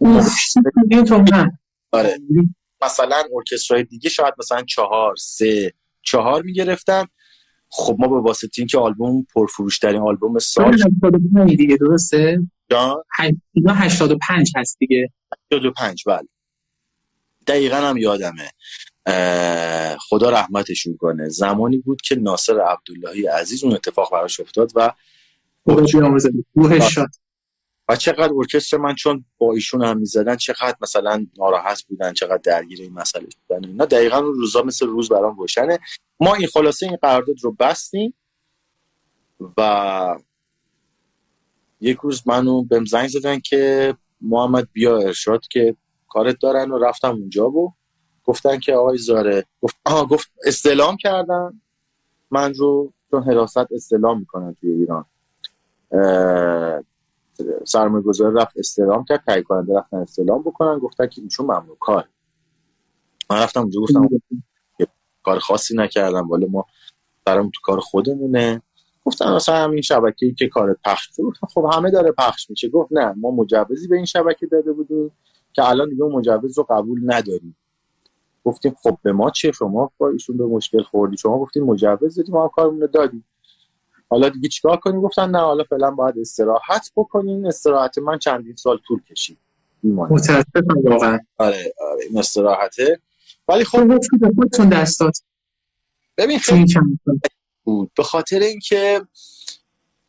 [SPEAKER 2] میلیون تومن.
[SPEAKER 3] آره. مثلا ارکسترهای دیگه شاید مثلا چهار سه چهار می‌گرفتن. خب ما به واسطه اینکه آلبوم پرفروشترین آلبوم سال
[SPEAKER 2] دیگه درسته؟ اینا 85 هست دیگه.
[SPEAKER 3] 85 بله. دقیقا هم یادمه. خدا رحمتشون کنه. زمانی بود که ناصر عبداللهی عزیز اون اتفاق براش افتاد و و چقدر ارکستر من چون با ایشون هم می‌زدن چقدر مثلا ناراحت بودن چقدر درگیر این مسئله بودن اینا دقیقا روزا مثل روز برام روشنه. ما این خلاصه این قرارداد رو بستیم و یک روز منو بهم زنگ زدن که محمد بیا ارشاد که کارت دارن و رفتم اونجا و گفتن که آقای زاره گفت آها گفت استلام کردن. من رو چون حراست استلام می‌کنن توی ایران. سرمایه گذار رفت استلام کرد تایی کننده رفتن استلام بکنن گفتن که ایشون ممنوع کار. من رفتم اونجا گفتم کار خاصی نکردم ولی ما برام تو کار خودمونه. گفتن مثلا همین شبکه‌ای که کار پخش گفتم خب همه داره پخش میشه. گفت نه ما مجوزی به این شبکه داده بودیم که الان دیگه مجوز رو قبول نداریم. گفتیم خب به ما چه؟ شما با ایشون به مشکل خوردی. شما گفتیم مجوز دادیم ما کارمون رو دادیم. حالا دیگه چیکار کنیم؟ گفتن نه حالا فعلا باید استراحت بکنین استراحت من چندین سال طول کشید.
[SPEAKER 2] متاسفم واقعا.
[SPEAKER 3] آره آره این استراحته. ولی خب
[SPEAKER 2] خودتون دست داد.
[SPEAKER 3] ببین خیلی بود. به خاطر اینکه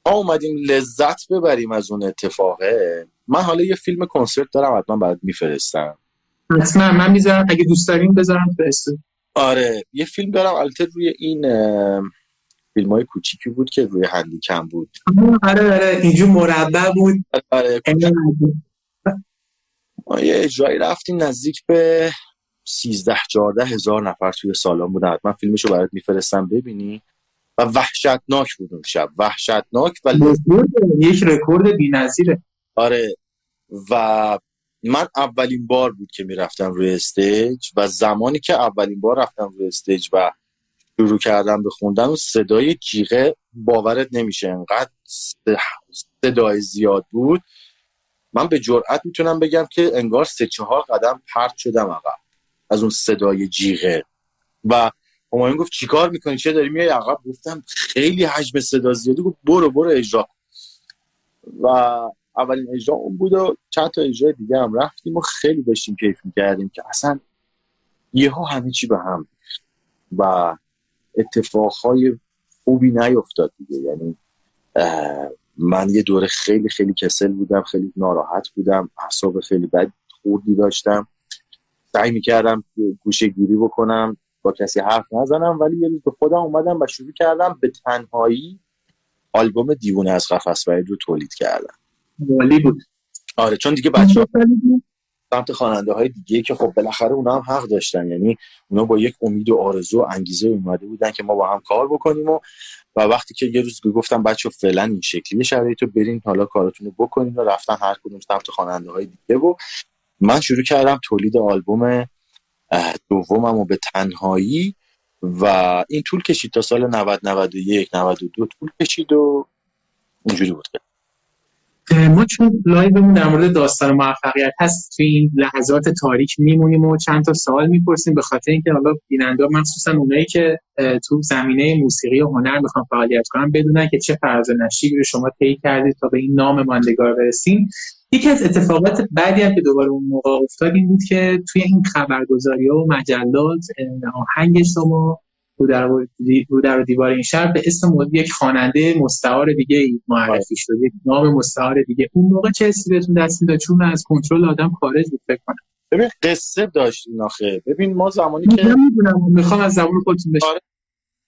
[SPEAKER 3] ما اومدیم لذت ببریم از اون اتفاقه. من حالا یه فیلم کنسرت دارم حتما برات میفرستم.
[SPEAKER 2] حتما. من می‌ذارم اگه دوست داریم بذارم فرست
[SPEAKER 3] آره یه فیلم دارم البته روی این فیلم های کوچیکی بود که روی هندی کم بود.
[SPEAKER 2] آره آره اینجور مربع بود.
[SPEAKER 3] آره ما یه اجرایی رفتیم نزدیک به 13 14 هزار نفر توی سالن بودن. حتما فیلمشو برات میفرستم ببینی. و وحشتناک بود اون شب. وحشتناک و
[SPEAKER 2] یک رکورد بی‌نظیره.
[SPEAKER 3] آره. و من اولین بار بود که می‌رفتم روی stage و زمانی که اولین بار رفتم روی stage و شروع کردم به خوندن و صدای جیغه باورت نمیشه. انقدر صدای زیاد بود. من به جرئت می‌تونم بگم که انگار سه چهار قدم پرت شدم عقب از اون صدای جیغه. و همایون گفت چیکار می‌کنی؟ چه داری میای عقب؟ گفتم خیلی حجم صدا زیاده گفت برو برو اجرا و اولین اجرا اون بود و چند تا اجرای دیگه هم رفتیم و خیلی داشتیم کیف می‌کردیم که اصلا یهو همه چی به هم و اتفاقهای خوبی نیفتاد دیگه. یعنی من یه دوره خیلی خیلی کسل بودم خیلی ناراحت بودم اعصاب خیلی بد خوردی داشتم. سعی می‌کردم گوشه گیری بکنم با کسی حرف نزنم ولی یه روز به خودم اومدم و شروع کردم به تنهایی آلبوم دیوونه از قفس رو تولید کردم.
[SPEAKER 2] والی بود.
[SPEAKER 3] آره چون دیگه بچه سمت خواننده های دیگه که خب بالاخره اونا هم حق داشتن. یعنی اونا با یک امید و آرزو و انگیزه اومده بودن که ما با هم کار بکنیم و و وقتی که یه روز گفتم بچه فعلا این شکلی شرایط رو برین حالا کاراتون رو بکنین و رفتن هر کدوم سمت خواننده های دیگه و من شروع کردم تولید آلبوم دومم و به تنهایی و این طول کشید تا سال 90 91 92 طول کشید و اینجوری بود
[SPEAKER 2] ما چون live مون در مورد داستان موفقیت هست توی این لحظات تاریک میمونیم و چند تا سوال می‌پرسیم به خاطر اینکه حالا بیننده مخصوصا اونایی که تو زمینه موسیقی و هنر می‌خوان فعالیت کنن بدونن که چه فرز و نشیبی رو شما طی کردید تا به این نام ماندگار برسیم. یکی از اتفاقات بعدی هم که دوباره اون موقع افتاد این بود که توی این خبرگزاری و مجلات آهنگ شما رو در و دیوار این شهر به اسم یک خواننده مستعار دیگه معرفی شد. یک نام مستعار دیگه. اون موقع چه حسی بهتون دست می‌داد؟ چون از کنترل آدم خارج بود فکر کنم.
[SPEAKER 3] ببین قصه داشت این آخه. ببین ما زمانی که
[SPEAKER 2] نمی‌دونم می‌خوام از زبان خودتون بشه
[SPEAKER 3] آره.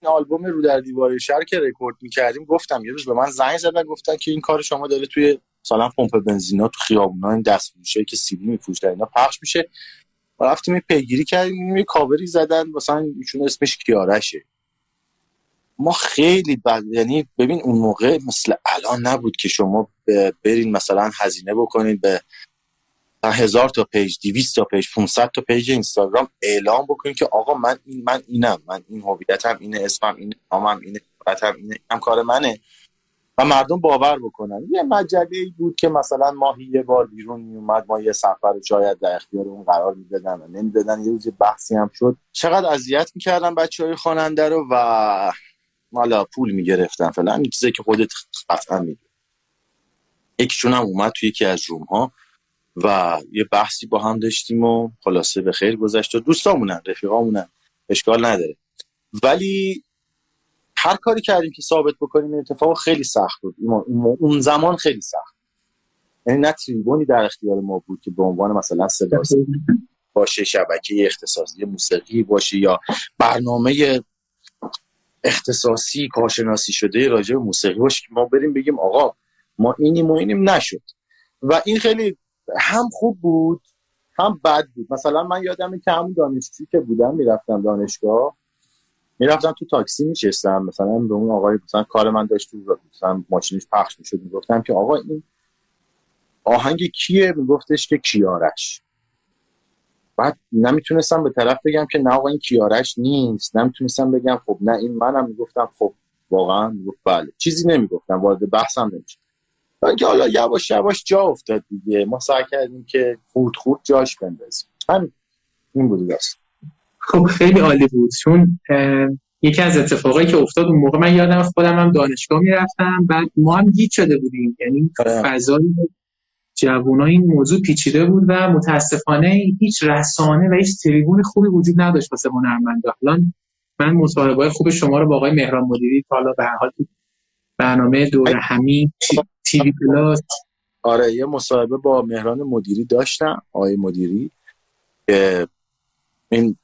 [SPEAKER 3] این آلبوم رو در دیوار شهر که رکورد می‌کردیم گفتم یه روز به من زنگ زدن گفتن که این کار شما داره توی مثلا پمپ بنزینا تو خیابونا این دستفروشی که سیدی میفروشه اینا پخش میشه. رفتیم پیگیری کردیم یه کاوری زدن مثلا ایشون اسمش کیارشه. ما خیلی بد یعنی ببین اون موقع مثل الان نبود که شما برین مثلا هزینه بکنید به هزار تا page دویست تا page 500 تا page Instagram اعلام بکنید که آقا من این من اینم من این هویتم اینه اسمم اینه نامم اینه اینه هم کار منه. و مردم باور بکنن. یه مجله ای بود که مثلا ماهی یه بار بیرون میومد ما یه سفر شاید در اختیار اون قرار می‌دادن و نمی‌دادن. یه روز بحثی هم شد. چقدر اذیت می‌کردن بچه های خواننده رو و مالا پول می‌گرفتن فلان چیزی که خودت قطعا می‌دونی. یکیشون هم اومد توی یکی از روم ها و یه بحثی با هم داشتیم و خلاصه به خیر گذشت و دوستامونن رفیقامونن. اشکال نداره. ولی هر کاری کردیم که ثابت بکنیم این اتفاق خیلی سخت بود. اون زمان خیلی سخت یعنی نه تریبونی در اختیار ما بود که به عنوان مثلا صدا باشه شبکه اختصاصی موسیقی باشه یا برنامه اختصاصی کارشناسی شده راجع به موسیقی باشه که ما بریم بگیم آقا ما اینیم و اینیم نشد. و این خیلی هم خوب بود هم بد بود. مثلا من یادم که همون دانشجویی که بودم می‌رفتم دانشگاه می‌رفتم تو تاکسی میشستم مثلا به اون آقای مثلا کار من داشت تو مثلا ماشینش پخش می‌شد می‌گفتم که آقا این آهنگ کیه؟ میگفتش که کیارش. بعد نمی‌تونستم به طرف بگم که نه آقا این کیارش نیست. نمی‌تونستم بگم خب نه این منم. می‌گفتم خب واقعا می‌گفت بله. چیزی نمی‌گفتم وارد بحثم نمیشه که حالا یواش یواش جا افتاد دیگه. ما سعی کردیم که خورد خورد جاش بندازیم. همین. این بود دست
[SPEAKER 2] خب خیلی عالی بود. چون یکی از اتفاقایی که افتاد اون موقع من یادم خودم هم دانشگاه می‌رفتم. بعد ما هم گیت شده بودیم. یعنی آره. فضای جوونا این موضوع پیچیده بود و متاسفانه هیچ رسانه و هیچ تریبون خوبی وجود نداشت واسه هنرمندا. الان من مصاحبه خوب شما رو با آقای مهران مدیری حالا به حال برنامه دور همی تیوی پلاس.
[SPEAKER 3] آره یه مصاحبه با مهران مدیری داشتم آقای مدیری این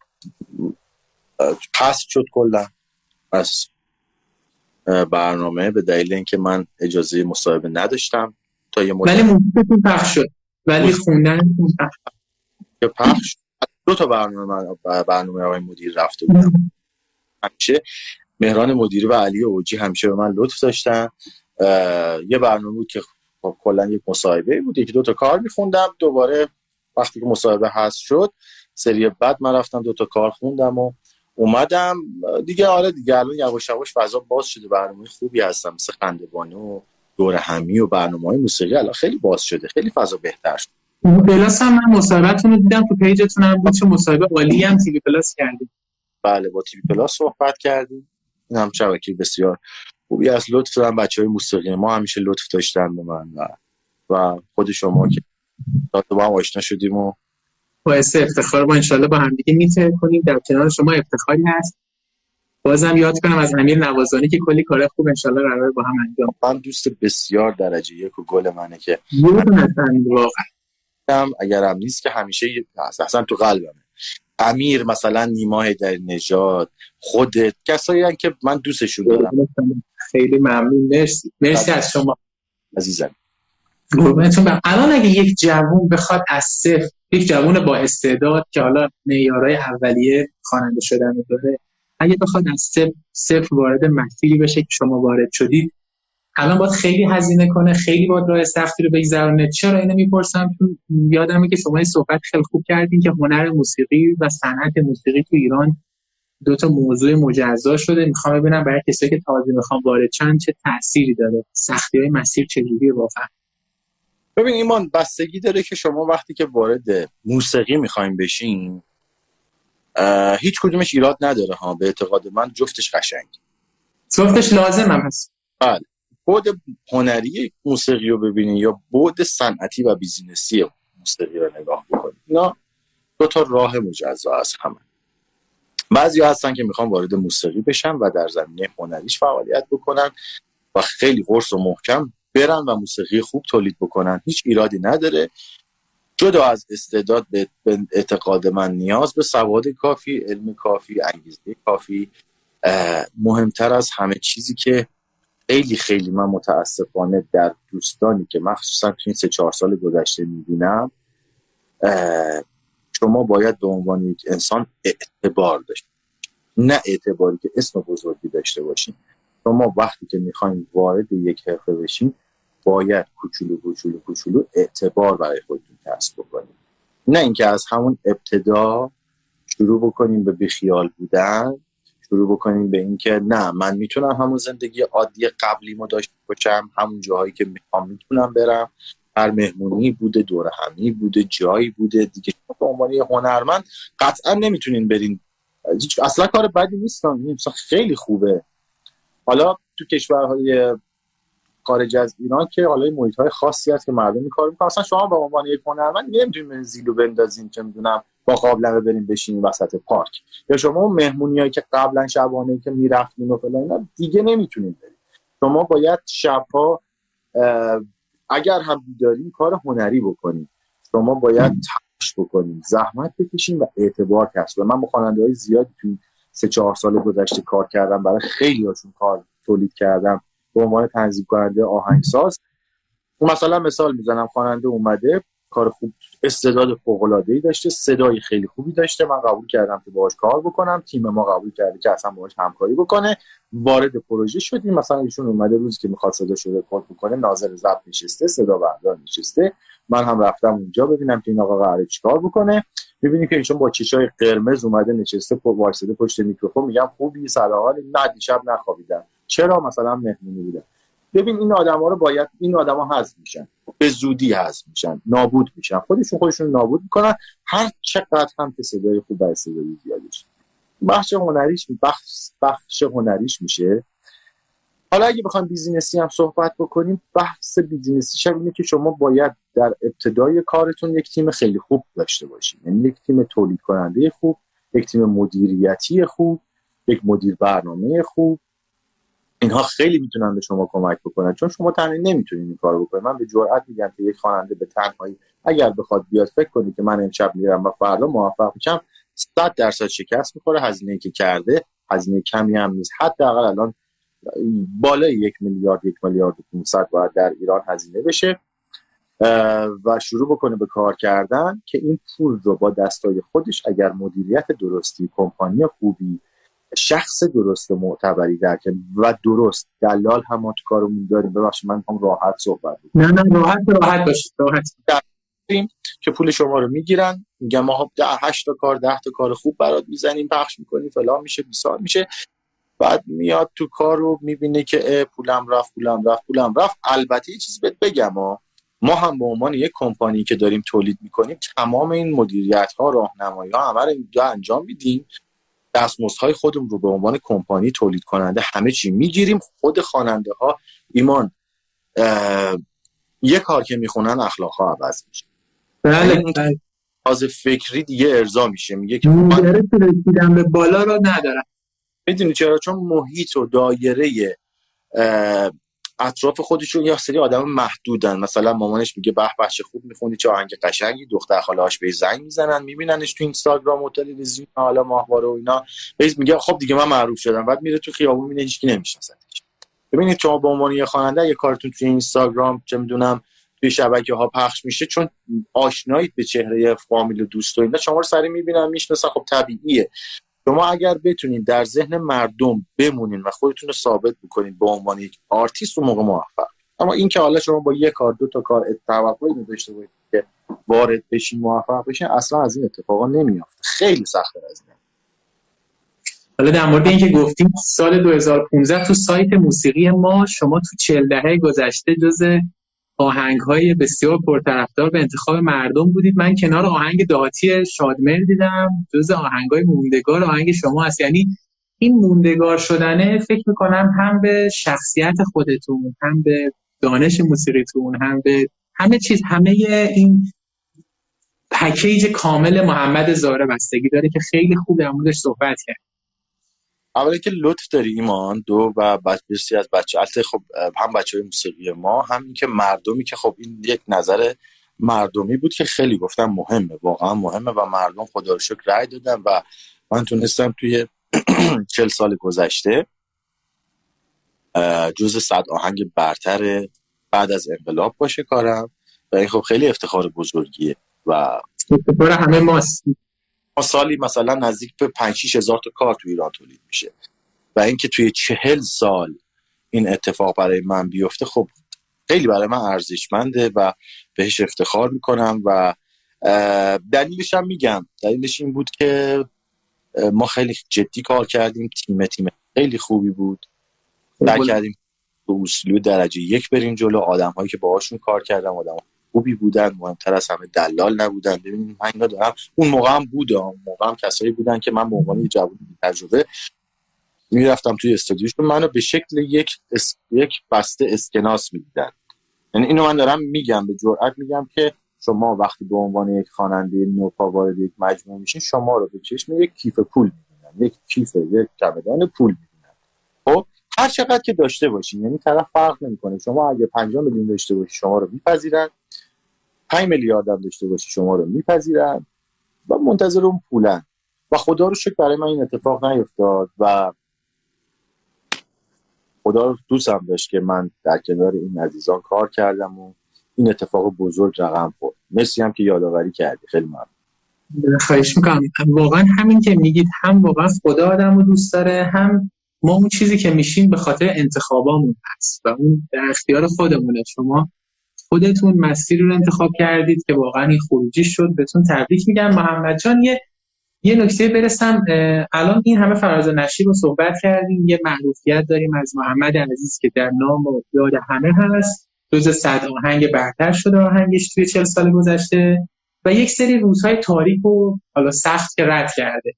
[SPEAKER 3] پس شد کلا. از برنامه به دلیل اینکه من اجازه مصاحبه نداشتم تا یه
[SPEAKER 2] ولی موسیقی پخش شد. ولی خوندن
[SPEAKER 3] که پخش دو تا برنامه برنامه آقای مدیر رفته بودم. همیشه مهران مدیری و علی اوجی همیشه به من لطف داشتن. یه برنامه بود که خب کلا یک مصاحبه بود. یکی دو تا کار میخوندم. دوباره وقتی که مصاحبه هست شد سری بعد من رفتم دو تا کار خوندم و اومدم. دیگه آره دیگه الان یواش یواش فضا باز شده. برنامه خوبی هستم مثل خندوانه و دور همی و برنامه های موسیقی. الان خیلی باز شده. خیلی فضا بهتر شد
[SPEAKER 2] Plus هم من مصاحبتتون رو دیدم. تو page تون هم بود چه مصاحبه عالی هم TV Plus کردیم
[SPEAKER 3] بله با تیوی پلاس صحبت کردیم. این هم شبکه بسیار خوبی از لطف دارم بچه های موسیقی ما همیشه لطف داشتن به من و, و خود شما که با هم آشنا شدیم و
[SPEAKER 2] باعث افتخار با انشالله با هم دیگه می‌تونه کنیم. در کنار شما افتخاری هست. بازم یاد کنم از امیر نوازانی که کلی کار خوب انشالله قرار با هم انجام
[SPEAKER 3] من دوست بسیار درجه یک و گل منه که
[SPEAKER 2] واقعا.
[SPEAKER 3] اگر هم نیست که همیشه اصلا تو قلبمه. امیر مثلا نیما در نژاد خودت کسایی که من دوستشون دارم.
[SPEAKER 2] خیلی ممنون. مرسی. مرسی از شما.
[SPEAKER 3] عزیزم.
[SPEAKER 2] الان اگه یک جوون بخواد از صفر یک جوون با استعداد که حالا معیارهای اولیه خواننده شدن داره. اگه بخواد از صفر, صفر وارد مسیری بشه که شما وارد شدید الان باید خیلی هزینه کنه خیلی باید راه سختی رو بگذرونه. چرا اینو می‌پرسم؟ یادمه که شما صحبت خیلی خوب کردین که هنر موسیقی و صنعت موسیقی تو ایران دو تا موضوع مجزا شده. می‌خوام ببینم برای کسایی که تازه می‌خوام وارد چند چه تأثیری داره. سختی های مسیر چجوریه؟ واقعا.
[SPEAKER 3] ببین ایمان بستگی داره که شما وقتی که وارد موسیقی می‌خوایم بشین هیچ کدومش ایراد نداره ها به اعتقاد من جفتش قشنگ
[SPEAKER 2] جفتش لازم هم هست
[SPEAKER 3] بله. بعد هنری موسیقی رو ببینین یا بعد صنعتی و business ی موسیقی رو نگاه بکنین اینا دو تا راه مجزا از همن. بعضی هستن که می‌خوان وارد موسیقی بشن و در زمینه هنریش فعالیت بکنن و خیلی قرص و محکم برن و موسیقی خوب تولید بکنن. هیچ ایرادی نداره. جدا از استعداد به اعتقاد من نیاز به سواد کافی علم کافی انگیزه کافی مهمتر از همه چیزی که خیلی خیلی من متاسفانه در دوستانی که مخصوصا تو این سه چهار سال گذشته می‌بینم شما باید به عنوان یک انسان اعتبار داشت. نه اعتباری که اسم بزرگی داشته باشین. شما وقتی که می‌خواین وارد یک حرفه بشین باید کوچولو کوچولو کوچولو اعتبار برای خودتون کسب بکنید نه اینکه از همون ابتدا شروع بکنیم به بیخیال بودن شروع بکنیم به اینکه نه من می‌تونم همون زندگی عادی قبلی ما داشته باشم همون جاهایی که می‌خوام می‌تونم برم. هر مهمونی بوده دور همی بوده جایی بوده. دیگه به عنوان هنرمند قطعا نمی‌تونین برین. اصلا کار بدی نیست. خیلی خوبه. حالا تو کشورهای خارج از ایران که حالا محیط های خاصی هست که مردم کار می‌کنن. اصلا شما به عنوان یک هنرمند نمی‌تونید زیلو بندازین که می‌دونم با قابلمه بریم بشینیم وسط پارک. یا شما مهمونیایی که قبلا شبانه که می‌رفتین و فلان دیگه نمی‌تونید برید شما باید شبها اگر هم بیدارین کار هنری بکنید شما باید تلاش بکنید زحمت بکشین و اعتبار کسب من با خواننده های زیادی تو سه چهار سال گذشته کار کردم. برای خیلی هاشون کار تولید کردم. به عنوان تنظیم کننده آهنگساز. مثلا مثال می‌زنم خواننده اومده کار خوب استعداد فوق العاده ای داشته صدای خیلی خوبی داشته من قبول کردم که باهاش کار بکنم تیم ما قبول کرده که اصلا باهاش همکاری بکنه وارد پروژه شدیم. مثلا ایشون اومده روزی که می‌خواد صدا شده رکورد بکنه ناظر ضبط نشسته صدا بردار نشسته. من هم رفتم اونجا ببینم که این آقا قراره چیکار بکنه. می‌بینیم که ایشون با چشای قرمز اومده نشسته وایساده پشت میکروفون میگم خوبی سلام نه دیشب نخوابیدم. چرا مثلا مهمونی بودم ببین این آدما رو باید این آدما حذف میشن. به زودی حذف میشن. نابود میشن. خودشون خودشون نابود می‌کنن. هر چقدر هم که صدای خوب و صدای زیادش بخش هنریش بخش بخش هنریش میشه. حالا اگه بخوام business ی هم صحبت بکنیم بحث business ی اینه که شما باید در ابتدای کارتون یک تیم خیلی خوب داشته باشید یعنی یک تیم تولید کننده خوب یک تیم مدیریتی خوب یک مدیر برنامه خوب. اینها خیلی می‌تونن به شما کمک بکنن چون شما تنهایی نمی‌تونید این کارو بکنید. من به جرئت میگم که یک خواننده به تنهایی اگر بخواد بیاد فکر کنی که من امشب میرم و فردا موفق میشم 100 درصد شکست می‌خوره هزینه که کرده هزینه کمی هم نیست. حداقل الان بالای یک میلیارد یک میلیارد و 500 باید در ایران هزینه بشه و شروع بکنه به کار کردن که این پول رو با دستای خودش اگر مدیریت درستی کمپانی خوبی شخص درست معتبری در و درست. دلال هم ما تو کارمون داریم. ببخشید من هم راحت صحبت
[SPEAKER 2] نه نه راحت راحت باشید راحت.
[SPEAKER 3] که پول شما رو می‌گیرن. میگن ما ده هشت تا کار ده تا کار خوب برات می‌زنیم. پخش می‌کنیم فلان میشه بیسار میشه. بعد میاد تو کار رو می‌بینه که پولم رفت پولم رفت پولم رفت. البته یه چیزی بهت بگم ها ما هم به عنوان یک کمپانی که داریم تولید می‌کنیم تمام این مدیریت ها راهنمایی ها همه رو انجام میدیم. دستمزدهای خودمون رو به عنوان کمپانی تولید کننده همه چی می‌گیریم. خود خواننده ها ایمان یه کار که می‌خونن اخلاق ها عوض میشه.
[SPEAKER 2] بله
[SPEAKER 3] از فکری دیگه ارضا میشه. میگه
[SPEAKER 2] که رسیدن به بالا رو ندارم
[SPEAKER 3] می‌دونی چرا؟ چون محیط و دایره اطراف خودشون یه سری آدم محدودن. مثلا مامانش میگه به بچه خوب می‌خونی چه آهنگ قشنگی. دختر خاله‌اش به زنگ می‌زنن میبیننش تو اینستاگرام و تلویزیون حالا ماهواره و اینا. بعد میگه خب دیگه من معروف شدم. بعد میره تو خیابون می‌بینه هیچکی نمیشناسدش ببینید شما به عنوان یه خواننده یه کارتون تو اینستاگرام چه می‌دونم توی شبکه ها پخش میشه چون آشنایید به چهره فامیل و دوست و اینا شما رو سری می‌بینن می‌شناسن خب طبیعیه. شما اگر بتونید در ذهن مردم بمونین و خودتون رو ثابت بکنید به عنوان یک آرتیست اون موقع موفق. اما این که حالا شما با یک کار دو تا کار توقعی داشته باشید که وارد بشین موفق بشین اصلا از این اتفاقا نمیافته. خیلی سخته از این.
[SPEAKER 2] حالا در مورد اینکه گفتیم سال 2015 تو سایت موسیقی ما شما تو 40 دهه گذشته جز آهنگ های بسیار پرطرفدار به انتخاب مردم بودید. من کنار آهنگ داتی شادمر دیدم جز آهنگ های موندگار آهنگ شما هست یعنی این موندگار شدنه فکر می‌کنم هم به شخصیت خودتون هم به دانش موسیقیتون هم به همه چیز همه این پکیج کامل محمد زاره بستگی داره که خیلی خوب در موردش صحبت کرد.
[SPEAKER 3] اولی که لطف داری ایمان دو و بسی از بچه البته خب هم بچه های موسیقی ما هم این که مردمی که خب این یک نظر مردمی بود که خیلی گفتم مهمه واقعا مهمه و مردم خدا رو شکر رای دادن و من تونستم توی چل سال گذشته جز صد آهنگ برتر بعد از انقلاب باشه کارم و این خب خیلی افتخار بزرگیه و
[SPEAKER 2] افتخار همه ماست.
[SPEAKER 3] ما سالی مثلا نزدیک به 5 هزار تا کار تو ایران تولید میشه. و اینکه توی چهل سال این اتفاق برای من بیفته خب خیلی برای من ارزشمنده و بهش افتخار می‌کنم و دلیلش هم میگم. دلیلش این بود که ما خیلی جدی کار کردیم تیم تیم خیلی خوبی بود. در کردیم به اصولی درجه یک بریم جلو. آدم هایی که باهاشون کار کردم آدم خوبی بودن مهمتر از همه دلال نبودن. ببینید من اینا دارم اون موقع هم بود اون موقع هم کسایی بودن که من به عنوان جوان تجربه می‌رفتم توی استودیوشون منو به شکل یک یک بسته اسکناس می‌دیدن. یعنی اینو من دارم میگم به جرئت میگم که شما وقتی به عنوان یک خواننده نوپا وارد یک مجموعه میشین شما رو به چشم یک کیف پول می‌بینن یک کیف یک چمدان پول می‌بینن. خب هر چقدر که داشته باشین یعنی طرف فرق نمی‌کنه. شما اگه 5 میلیون داشته باشی شما رو میپذیرن. 5 میلیارد هم داشته باشی شما رو میپذیرن و منتظر اون پولن. و خدا رو شکر برای من این اتفاق نیفتاد و خدا رو دوستم داشت که من در کنار این عزیزان کار کردم و این اتفاق بزرگ رقم خورد. مرسی هم که یادآوری کردی. خیلی ممنون.
[SPEAKER 2] خواهش می‌کنم. واقعا همین که میگید هم واقعا خدا آدم رو دوست داره هم ما اون چیزی که میشیم به خاطر انتخابامون هست و اون در اختیار خودمونه. شما خودتون مسیر رو انتخاب کردید که واقعا این خروجی شد. بهتون تبریک میگم. محمد جان یه یه نکته برسم. الان این همه فراز نشیب رو صحبت کردیم. یه معروفیت داریم از محمد عزیز که در نام و یاد همه هست. روز صد آهنگ برتر شده آهنگش توی چل سال گذشته. و یک سری روزهای تاریک و حالا سخت که رد کرده.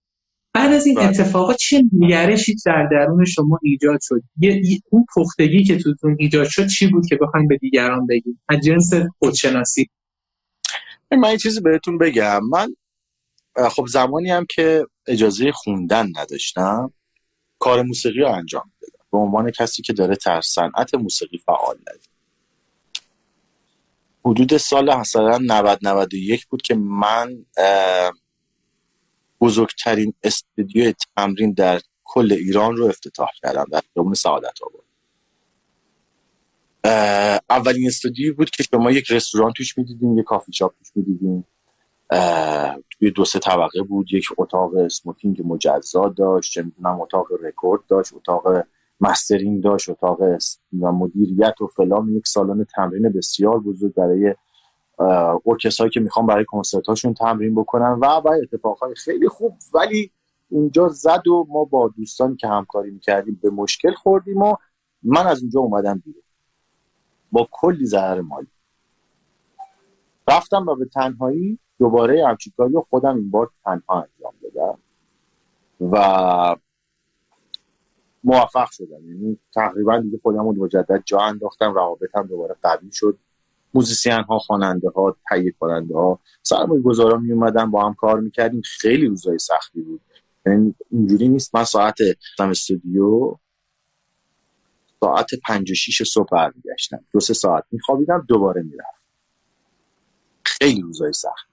[SPEAKER 2] بعد از این بله. اتفاقا چه نگرشی در درون شما ایجاد شد؟ یه اون پختگی که توتون ایجاد شد چی بود که بخوایم به دیگران بگیم؟ از جنس خودشناسی.
[SPEAKER 3] من این چیزی بهتون بگم. من خب زمانی هم که اجازه خوندن نداشتم کار موسیقی رو انجام دادم. به عنوان کسی که داره در صنعت موسیقی فعال حدود سال مثلا 90 91 بود که من بزرگترین استودیو تمرین در کل ایران رو افتتاح کردم در خیابون سعادت آباد. اولین استودیوی بود که شما یک رستوران توش می‌دیدین یک کافی شاپ توش می‌دیدین. توی دو سه طبقه بود. یک اتاق smoking مجزا داشت چه می‌دونم اتاق رکورد داشت اتاق mastering داشت اتاق مدیریت و فلان. یک سالن تمرین بسیار بزرگ برای ارکسترهایی که می‌خوام برای کنسرت هاشون تمرین بکنن. و و اتفاقهای خیلی خوب. ولی اونجا زد و ما با دوستانی که همکاری می‌کردیم به مشکل خوردیم و من از اونجا اومدم بیرون. با کلی ضرر مالی. رفتم و به تنهایی دوباره همچین کاری خودم این بار تنها انجام دادم. و موفق شدم. یعنی تقریبا دیگه خودم رو مجدد جا انداختم. روابطم دوباره قوی شد. موزیسین ها خواننده ها تهیه کننده ها سرمایه گذارا می اومدن با هم کار می‌کردیم. خیلی روزای سختی بود. یعنی اینجوری نیست. من ساعت استودیو. ساعت پنج و شیش صبح برمیگشتم. دو سه ساعت میخوابیدم. دوباره می‌رفت خیلی روزای سخت.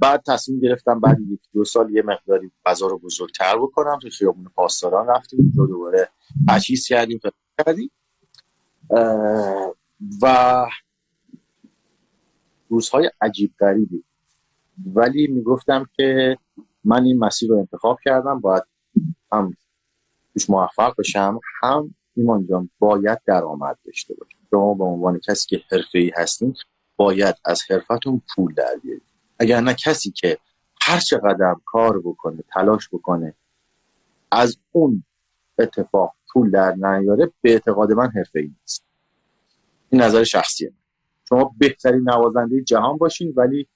[SPEAKER 3] بعد تصمیم گرفتم بعد یک دو سال یه مقداری فضا رو بزرگتر بکنم. تو خیابون پاسداران رفتیم. دو دوباره تجهیز کردیم. کردیم. و روزهای عجیب غریبی ولی می‌گفتم که من این مسیر رو انتخاب کردم باید هم توش موفق بشم هم ایمان جان باید درآمد داشته باشم. شما به عنوان کسی که حرفه ای هستین باید از حرفتون پول در بیارید. اگر نه کسی که هر چقدر کار بکنه تلاش بکنه از اون اتفاق پول در نیاره به اعتقاد من حرفه ای نیست. این نظر شخصیه. شما بهترین نوازنده جهان باشین ولی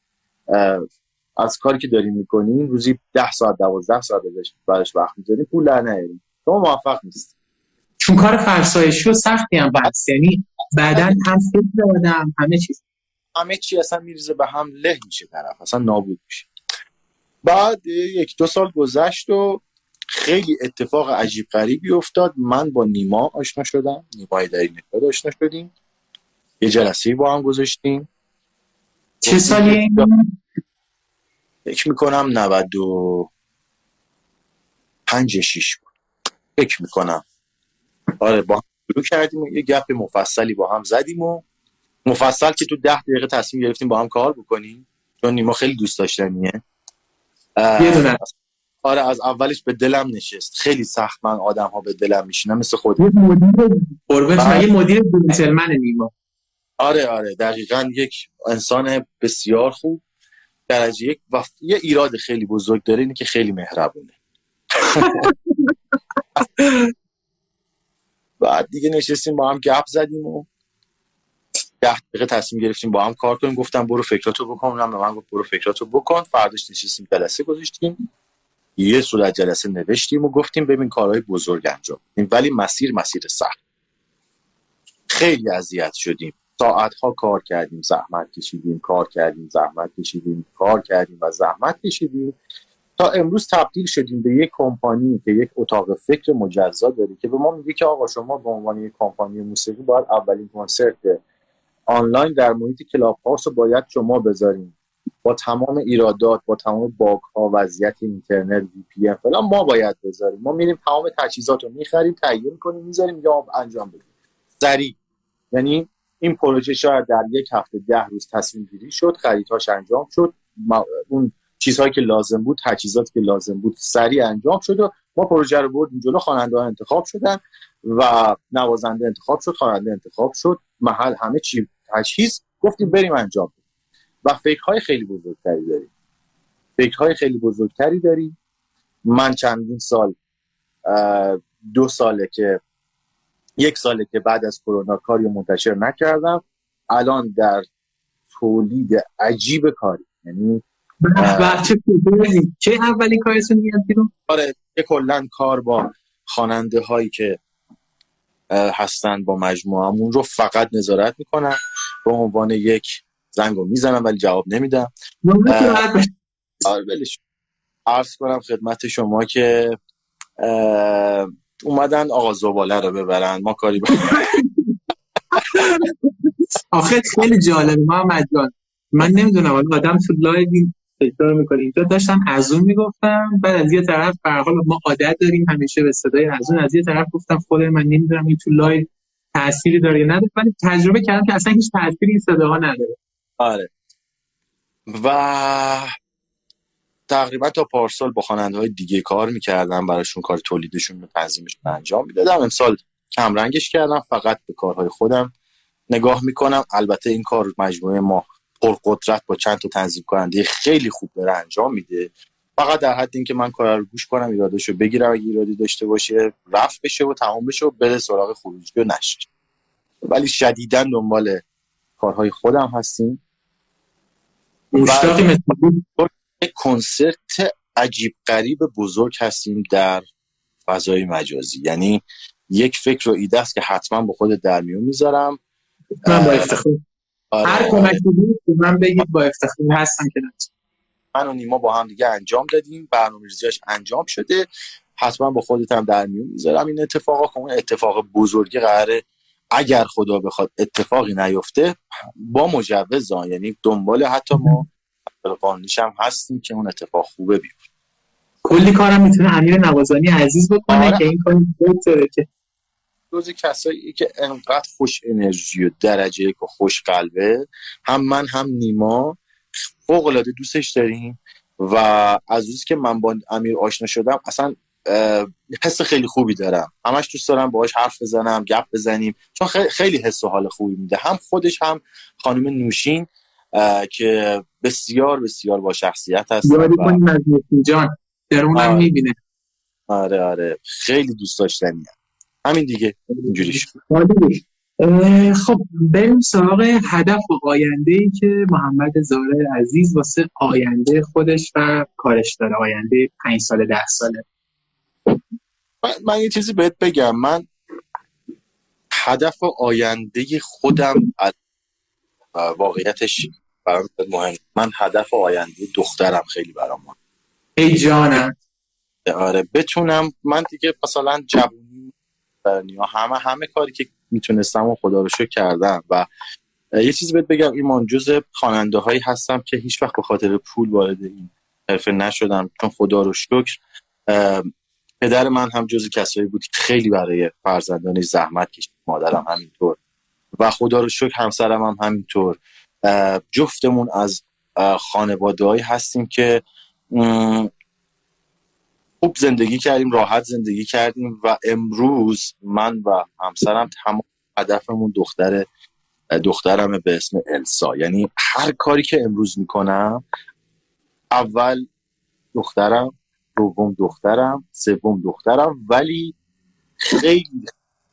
[SPEAKER 3] از کاری که داریم می‌کنین روزی ده ساعت دوازده ساعت بعدش وقت می‌ذارین پول در نیارین. شما موفق نیست
[SPEAKER 2] چون کار فرسایشی و سختی هم بحث یعنی بعدا هم فکر آدم همه چیز.
[SPEAKER 3] همه چی اصلا میریزه به هم له میشه طرف اصلا نابود میشه. بعد یک دو سال گذشت و خیلی اتفاق عجیب غریبی افتاد. من با نیما آشنا شدم نیمای در این آشنا شدیم. یه جلسه با هم گذاشتیم.
[SPEAKER 2] چه سالی
[SPEAKER 3] فکر می‌کنم 95 6 بود. فکر می‌کنم. آره با هم شروع کردیم و یه گپ مفصلی با هم زدیم و مفصل که تو ده دقیقه تصمیم گرفتیم با هم کار بکنیم. چون نیما خیلی دوست داشتنیه. آره از اولش به دلم نشست. خیلی سخت من آدم ها به دلم میشینم مثل خود
[SPEAKER 2] مدیر یه مدیر نیما.
[SPEAKER 3] آره آره دقیقا یک انسان بسیار خوب درجه یک و یه ایراد خیلی بزرگ داره اینه که خیلی مهربونه. بعد دیگه نشستیم با هم گپ زدیم و ده دقیقه تصمیم گرفتیم با هم کار کنیم. گفتم برو فکراتو بکن. به من گفت برو فکراتو بکن. فرداش نشستیم جلسه گذاشتیم. یه صورت جلسه نوشتیم و گفتیم ببین کارهای بزرگ انجام ولی مسیر مسیر سخت. خیلی اذیت شدیم. ساعتها کار کردیم زحمت کشیدیم کار کردیم زحمت کشیدیم کار کردیم و زحمت کشیدیم. تا امروز تبدیل شدیم به یک کمپانی که یک اتاق فکر مجزا داره که به ما میگه که آقا شما به عنوان یک کمپانی موسیقی باید اولین کنسرت آنلاین در محیط Clubhouse رو باید شما بذاریم با تمام ایرادات با تمام باگ ها وضعیت اینترنت VP فلان ما باید بذاریم. ما میریم تمام تجهیزات رو می‌خریم تهیه می‌کنیم می‌ذاریم یا انجام بدیم. سریع. یعنی این پروژه شاید در یک هفته ده روز تصمیم گیری شد خریدهاش انجام شد. اون چیزهایی که لازم بود تجهیزاتی که لازم بود سریع انجام شد و ما پروژه رو بردیم جلو خواننده انتخاب شدن و نوازنده انتخاب شد خواننده انتخاب شد. محل همه چی تجهیز گفتیم بریم انجام بدیم. و فکرهای خیلی بزرگتری داریم. فکرهای خیلی بزرگتری داریم. من چندین سال دو ساله که یک ساله که بعد از کرونا کاری منتشر نکردم الان در تولید عجیب کاری. یعنی
[SPEAKER 2] چه اولی کارتون میاد بیرون؟
[SPEAKER 3] آره کلا کار با خواننده هایی که هستن با مجموعمون رو فقط نظارت می‌کنم به عنوان یک زنگ رو می‌زنم ولی جواب نمیدم. آره عرض کنم خدمت شما که اومدن آقا زباله رو ببرن ما کاری
[SPEAKER 2] آخه خیلی جالبه محمد جان. من نمی‌دونم آدم تو live فکر می‌کنه. اینجا داشتم از اون می‌گفتم بعد از یه طرف به هر حال ما عادت داریم همیشه به صدای از اون از یه طرف گفتم خود من نمی‌دونم این تو live تأثیری داره یا نداره ولی تجربه کردم که اصلا هیچ تأثیری این صداها نداره.
[SPEAKER 3] آره. و تقریبا تا پارسال با خواننده های دیگه کار می‌کردم براشون کار تولیدشون و تنظیمشون انجام می‌دادم. امسال کم رنگش کردم فقط به کارهای خودم نگاه می‌کنم. البته این کار مجموعه ما پرقدرت با چند تا تنظیم کننده خیلی خوب داره انجام میده. فقط در حد اینکه من کار رو گوش کنم ایرادشو بگیرم اگه ایرادی داشته باشه رفت بشه و تمام بشه و بره سراغ خروجی و نشه ولی شدیدا دنبال کارهای خودم هستیم. کنسرت عجیب غریب بزرگ هستیم در فضای مجازی. یعنی یک فکر و ایده است که حتما با خود در میون می‌ذارم.
[SPEAKER 2] من با افتخار آره. هر کمکی من بگید با افتخار هستم که
[SPEAKER 3] من و نیما با هم دیگه انجام دادیم. برنامه ریزیش انجام شده. حتما با خودت هم در میون می‌ذارم. این اتفاقا که اتفاق بزرگی قراره اگر خدا بخواد اتفاقی نیفته با مجوز یعنی دنبال حتی ما قانونیش هم هستیم که اون اتفاق خوبه بیفته.
[SPEAKER 2] کلی کارم می‌تونه امیر نوازانی عزیز بکنه آره. که این کاری که
[SPEAKER 3] جز کسایی که انقدر خوش انرژی و درجه یک و خوش قلبه هم من هم نیما فوق العاده دوستش داریم و از روزی که من با امیر آشنا شدم اصلا حس خیلی خوبی دارم. همش دوست دارم باهاش حرف بزنم گپ بزنیم چون خیلی حس و حال خوبی میده. هم خودش هم خانم نوشین که بسیار بسیار با شخصیت هست
[SPEAKER 2] یادی کنیم از جان. درونم آره. می‌بینه.
[SPEAKER 3] آره آره. خیلی دوست داشتنیه همین دیگه. اینجوریش.
[SPEAKER 2] خب بریم سراغ هدف و آینده ای که محمد زاره عزیز واسه آینده خودش و کارش داره. آینده پنج سال ده ساله.
[SPEAKER 3] من, من یه چیزی بهت بگم. من هدف و آینده خودم واقعیتش برام مهم. من هدف آینده دخترم خیلی برام مهم.
[SPEAKER 2] ای جانم.
[SPEAKER 3] آره بتونم من دیگه مثلا جوونی همه همه کاری که می‌تونستم و خدا رو شکر کردم. و یه چیزی بهت بگم ایمان جز خواننده هایی هستم که هیچ وقت به خاطر پول وارد این حرفه نشدم. چون خدا رو شکر پدر من هم جز کسایی بود که خیلی برای فرزندانش زحمت کشید. مادرم همینطور. و خدا رو شکر همسرم هم همینطور. جفتمون از خانواده هستیم که خوب زندگی کردیم راحت زندگی کردیم و امروز من و همسرم تمام هدفمون دختر دخترم به اسم السا. یعنی هر کاری که امروز می‌کنم اول دخترم دوم دخترم سوم دخترم ولی خیلی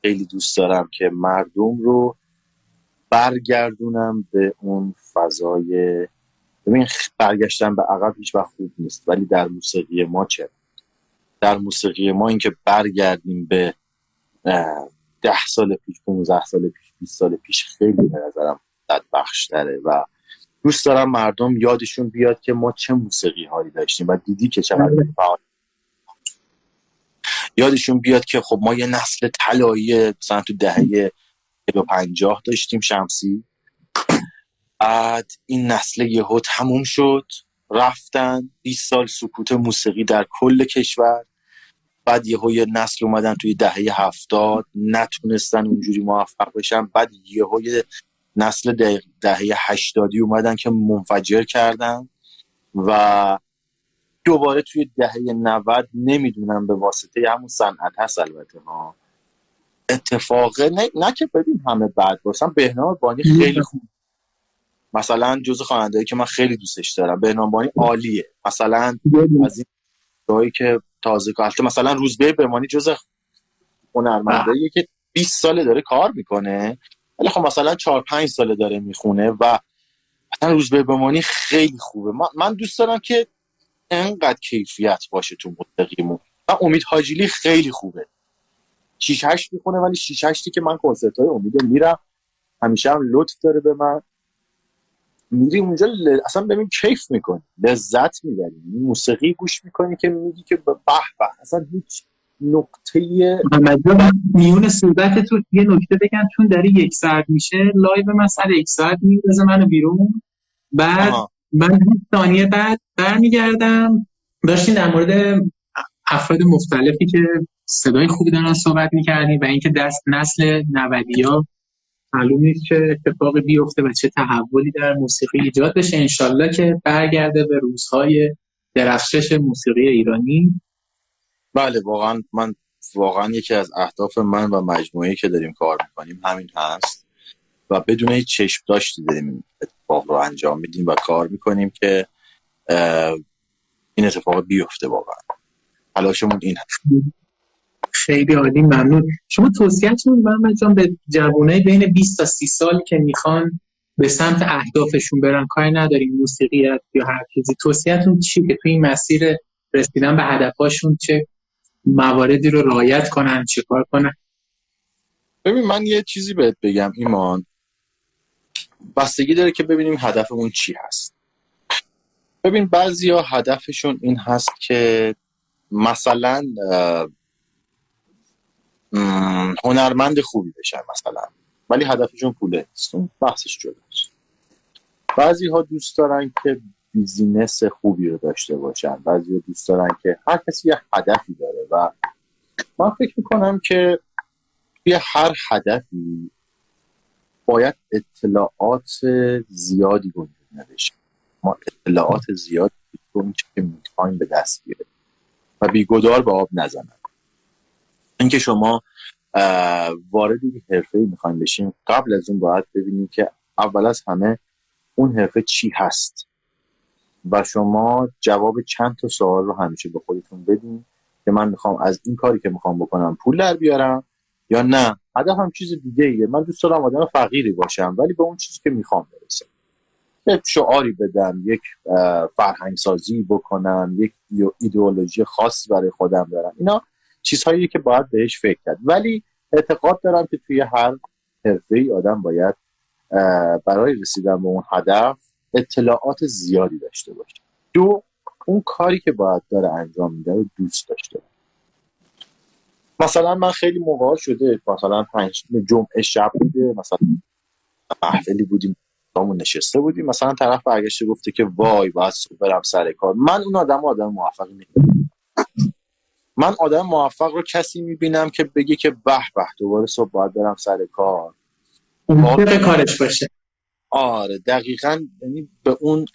[SPEAKER 3] خیلی دوست دارم که مردم رو برگردونم به اون فضای ببین برگشتن به عقب هیچ وقت خوب نیست ولی در موسیقی ما چه در موسیقی ما اینکه برگردیم به ده سال پیش 15 سال پیش 20 سال پیش خیلی به نظرم بخش داره و دوست دارم مردم یادشون بیاد که ما چه موسیقی هایی داشتیم و دیدی که چقدر بله. یادشون بیاد که خب ما یه نسل طلایی مثلا تو دهه پنجاه داشتیم شمسی. بعد این نسل یهو تموم شد. رفتن. 20 سال سکوت موسیقی در کل کشور. بعد یهو یه نسل اومدن توی دهه هفتاد. نتونستن اونجوری موفق بشن. بعد یهو یه نسل دهه هشتادی اومدن که منفجر کردن. و دوباره توی دهه 90 نمی‌دونم به واسطه همون صنعت هست البته ها. اتفاقه نه, نه که ببین همه بعد باشن بهنام بانی خیلی خوب. مثلا جز خواننده‌ای که من خیلی دوستش دارم بهنام بانی عالیه. مثلا از این جایی که تازه کار مثلا روزبه بمانی جز هنرمنداییه که 20 ساله داره کار می‌کنه ولی خب مثلا 4 5 ساله داره می‌خونه و مثلا روزبه بمانی خیلی خوبه. من دوست دارم که انقدر کیفیت باشه تو موسیقیمون و امید حاجیلی خیلی خوبه. 6 8 می‌خونه ولی 6 8 که من کنسرت های امید میرم. همیشه هم لطف داره به من. میری اونجا ل... اصلا ببین کیف می‌کنی لذت می‌بری. موسیقی گوش می‌کنی که میگی که به به اصلا هیچ نقطه
[SPEAKER 2] میون صحبت تو یه نکته بگم چون داره یک ساعت میشه live من سر یک ساعت میندازه منو بیرون. بعد من ثانیه بعد برمیگردم. داشتین در مورد افراد مختلفی که صدای خوبی دارن صحبت می‌کردیم و اینکه دست نسل نودی ها معلوم نیست چه اتفاقی بیفته و چه تحولی در موسیقی ایجاد بشه. انشالله که برگرده به روزهای درخشش موسیقی ایرانی.
[SPEAKER 3] بله واقعا من واقعا یکی از اهداف من و مجموعه که داریم کار می‌کنیم همین هست و بدون هیچ چشم داشتی داریم اتفاق رو انجام میدیم و کار می‌کنیم که این اتفاق بیفته واقعا. تلاشمون این هست.
[SPEAKER 2] خیلی عالی ممنون. شما توصیهتون محمد جان به جوانای بین 20 تا 30 سال که می‌خوان به سمت اهدافشون برن کاری نداریم موسیقی یا هر چیزی. توصیهتون چی که توی این مسیر رسیدن به هدفهاشون چه مواردی رو رعایت کنن چه کار کنن؟
[SPEAKER 3] ببین من یه چیزی بهت بگم ایمان. بستگی داره که ببینیم هدفمون چی هست. ببین بعضیا هدفشون این هست که مثلا هنرمند خوبی بشن مثلا. ولی هدفشون پوله نیست. اون بحثش جداست بعضی ها دوست دارن که بیزینس خوبی رو داشته باشن. بعضی ها دوست دارن که هر کسی یه هدفی داره و من فکر می‌کنم که توی هر هدفی باید اطلاعات زیادی وجود نداشته ما اطلاعات زیادی که می‌خوایم به دست بیاریم. و بیگدار به آب نزنن. اینکه شما وارد یک حرفه ای می‌خوایم بشیم قبل از اون باید ببینیم که اول از همه اون حرفه چی هست. و شما جواب چند تا سوال رو همیشه به خودتون بدین که من می‌خوام از این کاری که می‌خوام بکنم پول در بیارم یا نه. هم چیز دیگه ایه. من دوست دارم آدم فقیری باشم ولی به اون چیزی که می‌خوام برسم. یک شعاری بدم یک فرهنگ سازی بکنم یک ایدئولوژی خاصی برای خودم دارم. اینا چیزهایی که باید بهش فکر کرد. ولی اعتقاد دارم که توی هر حرفه ای آدم باید برای رسیدن به اون هدف اطلاعات زیادی داشته باشه. دو اون کاری که باید داره انجام میده رو دوست داشته مثلا من خیلی موقع شده مثلا پنج جمعه شب بوده مثلا محفلی بودیم همون نشسته بودیم مثلا طرف برگشته گفته که وای باید برم سر کار. من اون آدم آدم موفقی نمی‌دونم من آدم موفق رو کسی می‌بینم که بگه که به به دوباره صبح باید برم سر کار.
[SPEAKER 2] به کارش باشه.
[SPEAKER 3] آره دقیقا یعنی به اون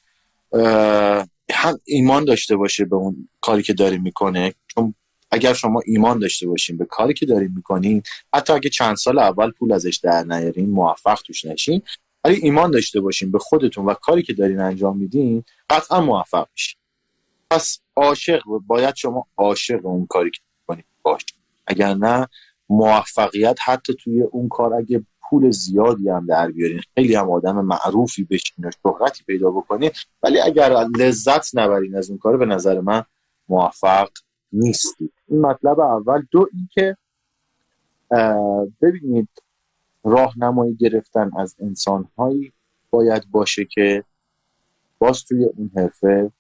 [SPEAKER 3] هم ایمان داشته باشه به اون کاری که داری می‌کنه. چون اگر شما ایمان داشته باشین به کاری که دارین می‌کنین حتی اگه چند سال اول پول ازش در نیارین موفق توش نشین. ولی ایمان داشته باشین به خودتون و کاری که دارین انجام میدین قطعا موفق میشین. پس عاشق باید شما عاشق اون کاری که می‌کنید باشین اگر نه موفقیت حتی توی اون کار اگه پول زیادی هم در بیارین خیلی هم آدم معروفی بشین و شهرتی پیدا بکنین. ولی اگر لذت نبرین از اون کار به نظر من موفق نیستید. این مطلب اول. دو اینکه ببینید راهنمایی گرفتن از انسانهایی باید باشه که باز توی اون حرفه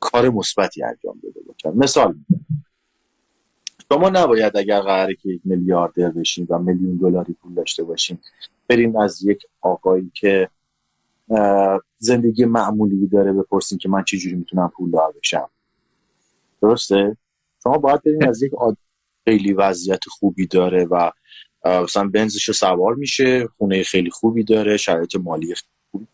[SPEAKER 3] کار مثبتی انجام داده باشن. مثال شما نباید اگر قراره که یک میلیاردر بشین و میلیون دلاری پول داشته باشین برین از یک آقایی که زندگی معمولی داره بپرسین که من چجوری می‌تونم پول دار بشم. درسته؟ شما باید برین از یک آدم خیلی وضعیت خوبی داره و مثلا بنزش سوار میشه خونه خیلی خوبی داره شرایط مالی خوبی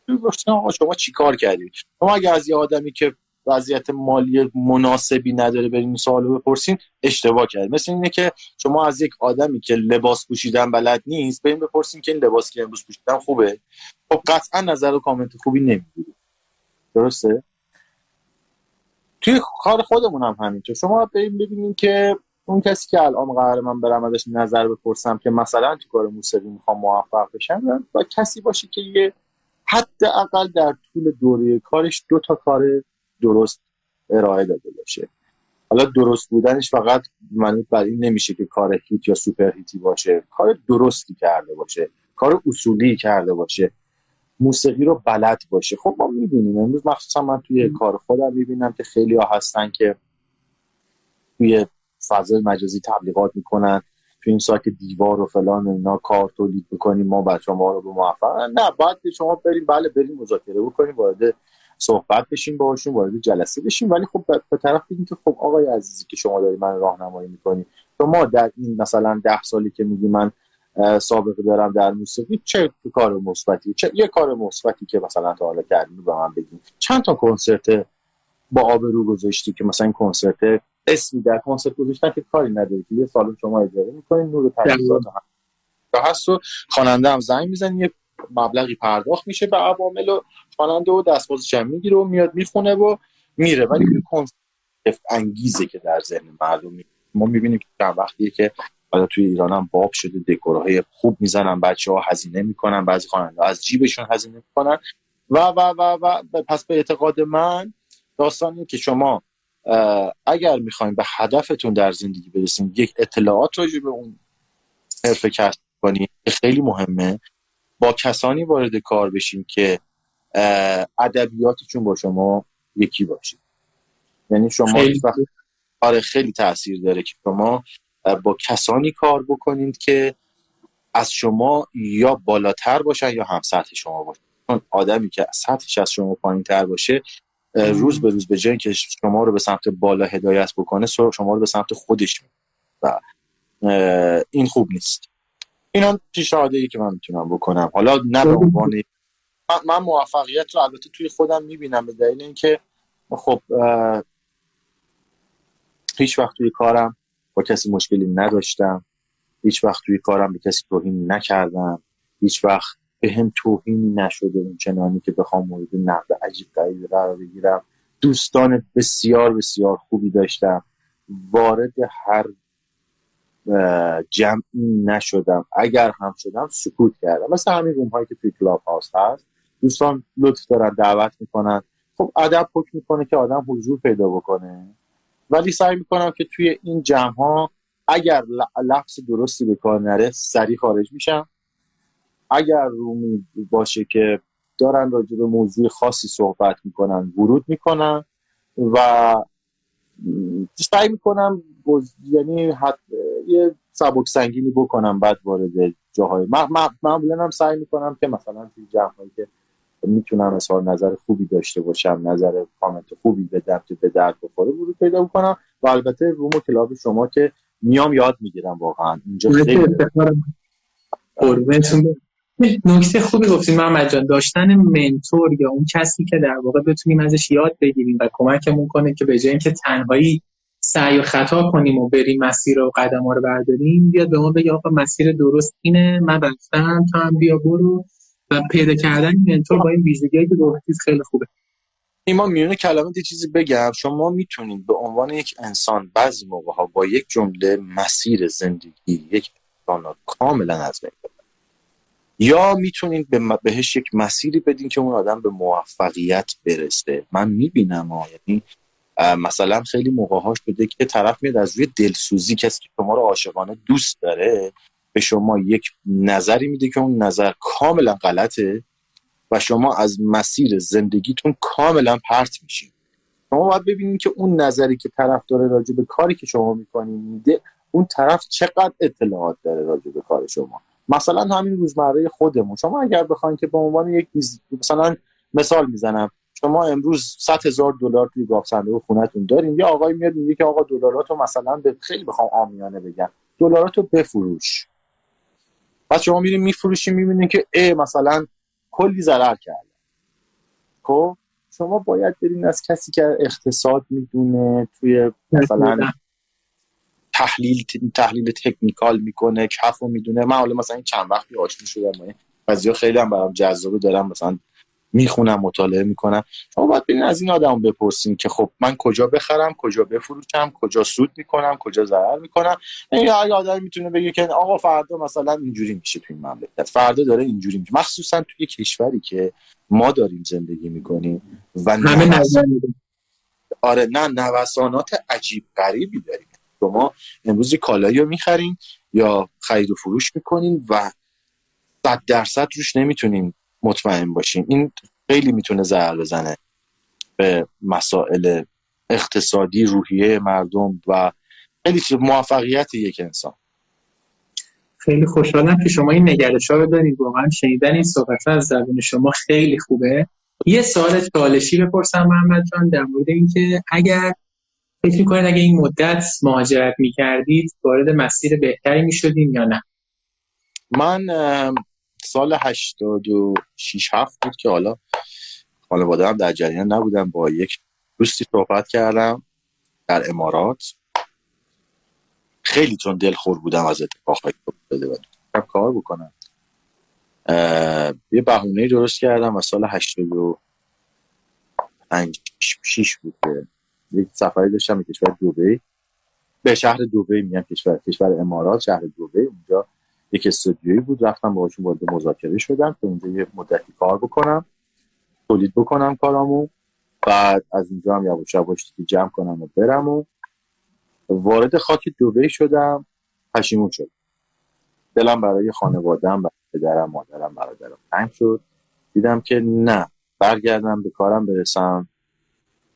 [SPEAKER 3] آقا شما چی کار کردید شما اگر از یه آدمی که وضعیت مالی مناسبی نداره بریم سوالو بپرسین اشتباه کرد مثل اینه که شما از یک آدمی که لباس پوشیدن بلد نیست بریم بپرسین که این لباس که امروز پوشیدن خوبه؟ خب قطعا نظر و کامنت خوبی نمی‌گیری درسته؟ توی کار خودمون هم همینطور. شما بریم ببینیم که اون کسی که الان قرار من برم ازش نظر بپرسم که مثلا تو کار موسیقی می‌خوام موفق بشم با کسی باشه که یه حداقل در طول دوره کارش دو تا کار درست ارائه داده باشه. حالا درست بودنش فقط معنی بر این نمیشه که کار هیت یا سوپر هیتی باشه. کار درستی کرده باشه. کار اصولی کرده باشه. موسیقی رو بلد باشه. خب ما می‌بینیم. امروز مخصوصا من توی کار خودم می‌بینم که خیلی ها هستن که توی فضای مجازی تبلیغات می‌کنن. توی این سایت دیوار و فلان اینا کار تولید می‌کنیم ما بچه ما رو به موفق نه باید شما بریم بله بریم مذاکره بکنیم وارد صحبت بشیم باشیم وارد جلسه بشیم. ولی خب به طرف بگیم که خب آقای عزیزی که شما داری من راهنمایی می‌کنی شما در این مثلا ده سالی که میگی من سابقه دارم در موسیقی چه کار مثبتی چه یه کار مثبتی که مثلا تا حالا کردی به من بگین. چند تا کنسرت با آبرو گذاشتی که مثلا کنسرت اسمی در کنسرت گذاشتن که کاری نداری که یه سال شما اجاره می‌کنین نور تجهیزات هم. هست و خواننده هم زنگ می‌زنی یه مبلغی پرداخت میشه به عوامل و خواننده و دستمزدش هم می‌گیره و میاد می‌خونه و میره. ولی این کنسپت انگیزه که در ذهن مردم ما می‌بینیم که چند وقتیه که حالا توی ایران هم باب شده دکورهای خوب می‌زنن بچه ها هزینه می‌کنن بعضی خواننده از جیبشون هزینه می‌کنن. و و و و پس به اعتقاد من داستانی که شما اگر می‌خوایم به هدفتون در زندگی برسیم یک اطلاعات راجع به اون حرفه کسب کنید خیلی مهمه. با کسانی وارد کار بشیم که ادبیاتشون با شما یکی باشه. یعنی شما خیلی. آره خیلی تاثیر داره که شما با کسانی کار بکنید که از شما یا بالاتر باشن یا هم سطح شما باشن چون آدمی که سطحش از شما پایین تر باشه روز به روز به جای که شما رو به سمت بالا هدایت بکنه شما رو به سمت خودش و این خوب نیست. اینا پیشنهاده ای که من می‌تونم بکنم. حالا نه به عنوان من موفقیت رو البته توی خودم می‌بینم به دلیل اینکه خب هیچ وقت توی کارم با کسی مشکلی نداشتم هیچ وقت توی کارم به کسی توهین نکردم هیچ وقت به هم توهینی نشده اون چنانی که بخوام مورد نقد عجیب غریبی قرار بگیرم. دوستان بسیار بسیار خوبی داشتم. وارد هر جمعی نشدم. اگر هم شدم سکوت کردم. مثل همین روم هایی که توی کلاب هاست. هست دوستان لطف دارن دعوت می‌کنن. خب ادب حکم می‌کنه که آدم حضور پیدا بکنه. ولی سعی می‌کنم که توی این جمع ها اگر لفظ درستی به کار نره سریع خارج میشم. اگر رومی باشه که دارن راجع به موضوع خاصی صحبت می‌کنن ورود می‌کنن و سعی می‌کنم یعنی حد... یه سبک سنگینی بکنم بعد وارد جاهای. معمولا هم سعی می‌کنم که مثلا توی جمعهایی که می‌تونم اظهار نظر خوبی داشته باشم نظر کامنت خوبی بدم که به درد بخوره ورود پیدا بکنم و البته روم و کلاب شما که میام یاد می‌گیرم واقعا. اینجا خیلی
[SPEAKER 2] نکته خوبی گفتیم محمد جان داشتن منتور یا اون کسی که در واقع بتونیم ازش یاد بگیریم و کمکمون کنه که به جای اینکه تنهایی سعی و خطا کنیم و بریم مسیر و قدم ها رو برداریم بیاد به ما بگه آقا مسیر درست اینه من رفتم تو هم بیا برو. و پیدا کردن منتور با این ویژگی که گفتید خیلی خوبه.
[SPEAKER 3] ایمان میونه کلمات چیزی بگم. شما می‌تونید به عنوان یک انسان بعضی موقع ها با یک جمله مسیر زندگی یک انسان کاملا از بین یا می‌تونید به بهش یک مسیری بدین که اون آدم به موفقیت برسه. من می‌بینم یعنی مثلا خیلی موقع ها شده که طرف میاد از روی دلسوزی کسی که شما رو عاشقانه دوست داره به شما یک نظری میده که اون نظر کاملا غلطه و شما از مسیر زندگیتون کاملا پرت میشین. شما باید ببینید که اون نظری که طرف داره راجع به کاری که شما می‌کنین میده اون طرف چقدر اطلاعات داره راجع به کار شما. مثلا همین روزمره خودمون. شما اگر بخواید که به عنوان یک مثلا مثال می‌زنم. شما امروز 100 هزار دلار توی گاف صندوق خونتون دارین. یا آقای میاد میگه که آقا دلاراتو مثلا به خیلی بخوام آمیانه بگم. دلاراتو بفروش. بعد شما میرین میفروشی می‌بینین که ای مثلا کلی ضرر کرده خب؟ شما باید برین از کسی که اقتصاد می‌دونه توی مثلا تحلیل تحلیل تکنیکال می‌کنه کف رو می‌دونه. من حالا مثلا این چند وقتی آشنا شدم بعضیا خیلی هم برام جذابه دارم مثلا می‌خونم مطالعه می‌کنم. شما باید ببینید از این آدم بپرسین که خب من کجا بخرم کجا بفروشم کجا سود می‌کنم کجا ضرر می‌کنم. یعنی یه آدم می‌تونه بگه که آقا فردا مثلا اینجوری میشه توی این مملکت. فردا داره اینجوری میشه. مخصوصا توی کشوری که ما داریم زندگی می‌کنیم و همه آره نه نوسانات عجیب غریبی داریم. شما امروز کالایی رو می‌خرین یا خرید و فروش می‌کنین و صد درصد روش نمی‌تونین مطمئن باشین این خیلی می‌تونه ضرر بزنه به مسائل اقتصادی روحیه مردم و خیلی موفقیت یک انسان.
[SPEAKER 2] خیلی خوشحالم که شما این نگرش ها رو دارید. واقعا شنیدن این صحبت از زبان شما خیلی خوبه. یه سوال چالشی بپرسم محمد جان در مورد اینکه اگر فکر می‌کنید اگه این مدت مهاجرت می‌کردید وارد مسیر بهتری می‌شدیم یا نه؟
[SPEAKER 3] من سال 86 7 بود که حالا خانواده هم در جریان نبودم با یک دوستی صحبت کردم در امارات. خیلی چون دلخور بودم از اتفاقی که افتاده و کار بکنم. یه بهونه درست کردم و سال 85 6 بود که یک سفری داشتم به کشور دوبی به شهر دوبی میگم کشور کشور امارات شهر دوبی اونجا یک استودیویی بود. رفتم باهاشون وارد مذاکره شدم که اونجا یه مدتی کار بکنم تولید بکنم کارامو. بعد از اینجا هم یواش یواش جمع کنم و برم و وارد خاک دوبه شدم. پشیمون شد دلم برای خانوادم برای پدرم مادرم برادرم تنگ شد. دیدم که نه برگردم به کارم برسم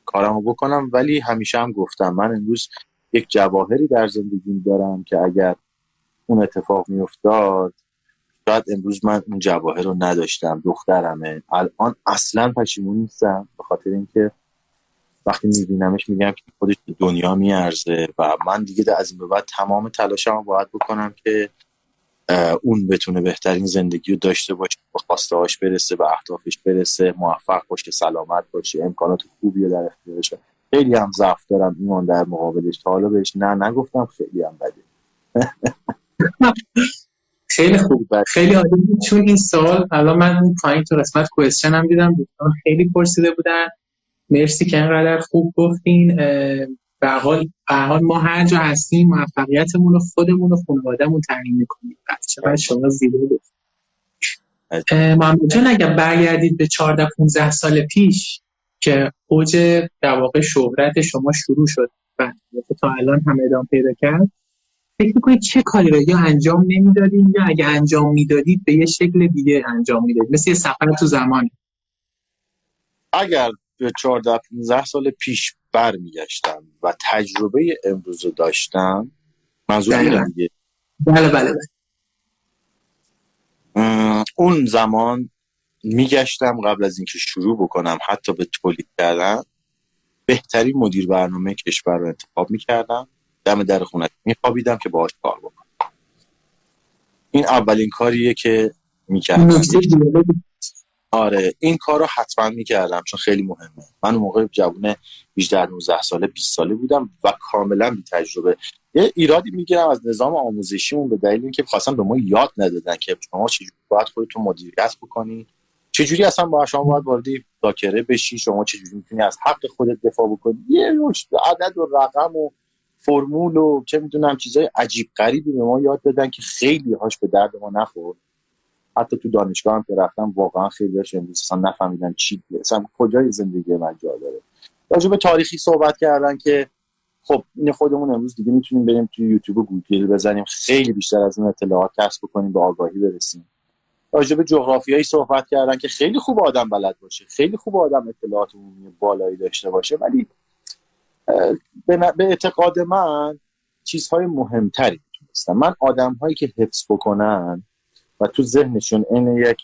[SPEAKER 3] کارمو بکنم. ولی همیشه هم گفتم من امروز یک جواهری در زندگیم دارم که اگر اون اتفاق میافتاد. شاید امروز من اون جواهر رو نداشتم دخترمه. الان اصلا پشیمون نیستم به خاطر اینکه وقتی میبینمش میگم که خودش دنیا میارزه و من دیگه از این به بعد تمام تلاشم رو باید بکنم که اون بتونه بهترین زندگی رو داشته باشه به خواسته هاش برسه به اهدافش برسه موفق باشه سلامت باشه امکانات خوبی رو در اختیارش خیلی هم ضعف دارم ایمان در مقابلش. تا حالا بهش نه نگفتم خیلی هم بده.
[SPEAKER 2] خیلی خوب خیلی عالی چون این سال الان من پایین تو قسمت کوئسچن هم دیدم. دوستان خیلی پرسیده بودن. مرسی که انقدر خوب گفتین. به حال ما هر جا هستیم موفقیتمون رو خودمون و خانوادهمون تعیین می‌کنیم. چقدر شما زیبا محمد جان اگر برگردید به 14 15 سال پیش که اوج در واقع شهرت شما شروع شد و تا الان هم ادامه پیدا کرد فکر می‌کنید چه کاری رو؟ یا انجام نمی‌دادید یا اگه انجام می‌دادید به یه شکل دیگه انجام می‌دادید مثل یه سفر تو زمان.
[SPEAKER 3] اگر به 14 15 سال پیش برمیگشتم و تجربه امروز رو داشتم منظور
[SPEAKER 2] بله
[SPEAKER 3] دیگه.
[SPEAKER 2] بله بله, بله.
[SPEAKER 3] اون زمان میگشتم قبل از اینکه شروع بکنم حتی به تولید کردن بهترین مدیر برنامه کشور رو انتخاب می‌کردم. دم در خونه. میخوابیدم که باهاش کار بکنم. این اولین کاریه که می‌کردم. آره این کار رو حتما می‌کردم چون خیلی مهمه. من اون موقع جوون 18 19 ساله 20 ساله بودم و کاملا بی تجربه. یه ایرادی می‌گیرم از نظام آموزشیمون به دلیل اینکه خواستم به ما یاد ندادن که شما چجوری باید خودتون مدیریت بکنی. چجوری اصلا با شما باید وارد ذاکره بشی؟ شما چجوری می‌تونی از حق خودت دفاع بکنی؟ یه عدد و رقم و فرمول و چه می‌دونم چیزای عجیب غریبی به ما یاد دادن که خیلی هاش به درد ما نخورد. حتی تو دانشگاه هم رفتم واقعا خیلی هاش نفهمیدن چی اصلا کجای زندگی من جا داره. راجع به تاریخی صحبت کردن که خب این خودمون امروز دیگه می‌تونیم بریم توی یوتیوب و گوگل بزنیم خیلی بیشتر از اون اطلاعات کسب بکنیم به آگاهی برسیم. راجع به جغرافیایی صحبت کردن که خیلی خوب آدم بلد باشه خیلی خوب آدم اطلاعات عمومی بالایی داشته باشه ولی به اعتقاد من چیزهای مهمتری می‌تونستم من آدم هایی که حفظ بکنن و تو ذهنشون این یک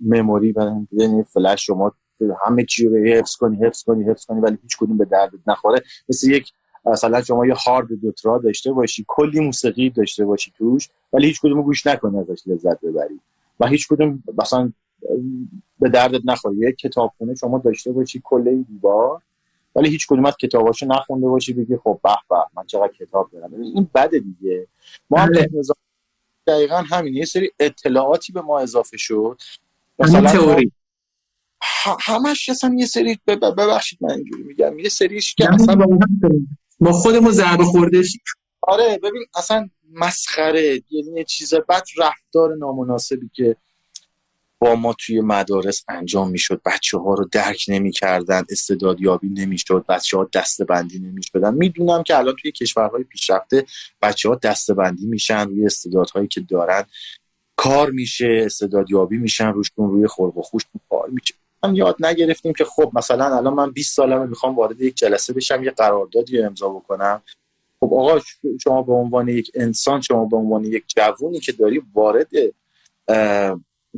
[SPEAKER 3] مموری یعنی فلش شما همه چی رو حفظ کنی حفظ کنی حفظ کنی ولی هیچ کدوم به دردت نخوره. مثل یک مثلا شما یه هارد دوترا داشته باشی کلی موسیقی داشته باشی توش ولی هیچ کدوم گوش نکنی ازش لذت ببری. و هیچ کدوم مثلا به دردت نخوره. یک کتابخونه شما داشته باشی کلی دیوار ولی هیچ کدوم از کتاباشو نخونده باشی بگی خب به به من چقدر کتاب دارم. این بده دیگه. ما هم بله. دقیقا همین. یه سری اطلاعاتی به ما اضافه شد.
[SPEAKER 2] مثلا تئوری.
[SPEAKER 3] همش اصلا یه سری ببخشید من اینجوری میگم. یه سریش که اصلا
[SPEAKER 2] ما خودمون ضربه خورده
[SPEAKER 3] آره ببین اصلا مسخره. یعنی یه چیز بعد رفتار نامناسبی که با ما توی مدارس انجام می‌شد. بچه ها رو درک نمی‌کردن استعدادیابی نمی‌شد بچه ها دسته بندی نمی‌شدن. می‌دونم که الان توی کشورهای پیشرفته بچه ها دسته بندی میشن روی استعدادهایی که دارن. کار میشه استعدادیابی میشن روشون روی خلق و خوش کار میشه. هم یاد نگرفتیم که خب مثلا الان من 20 سالمه می‌خوام وارد یک جلسه بشم یه قراردادی امضا بکنم. خب آقا شما به عنوان یک انسان شما به عنوان یک جوونی که داری وارد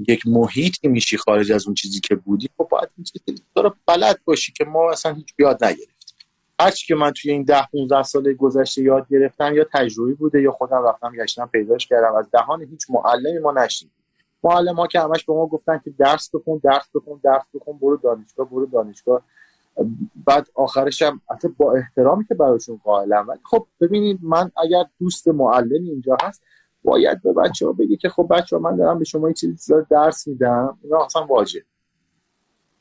[SPEAKER 3] یک محیطی میشی خارج از اون چیزی که بودی خب باید این چیزی رو بلد باشی که ما اصلا هیچ یاد نگرفتیم. هرچی که من توی این ده 15 سال گذشته یاد گرفتم یا تجربی بوده یا خودم رفتم گشتم پیداش کردم از دهان هیچ معلمی ما نشنیدیم. معلم ها که همش به ما گفتن که درس بخون درس بخون درس بخون برو دانشگاه برو دانشگاه. بعد آخرش هم با احترامی که براشون قائلم ولی خب ببینید من اگر دوست معلمی اینجا هست باید به بچه ها بگی که خب بچه ها من دارم به شما این چیزی درس میدم. اینا اصلا واجب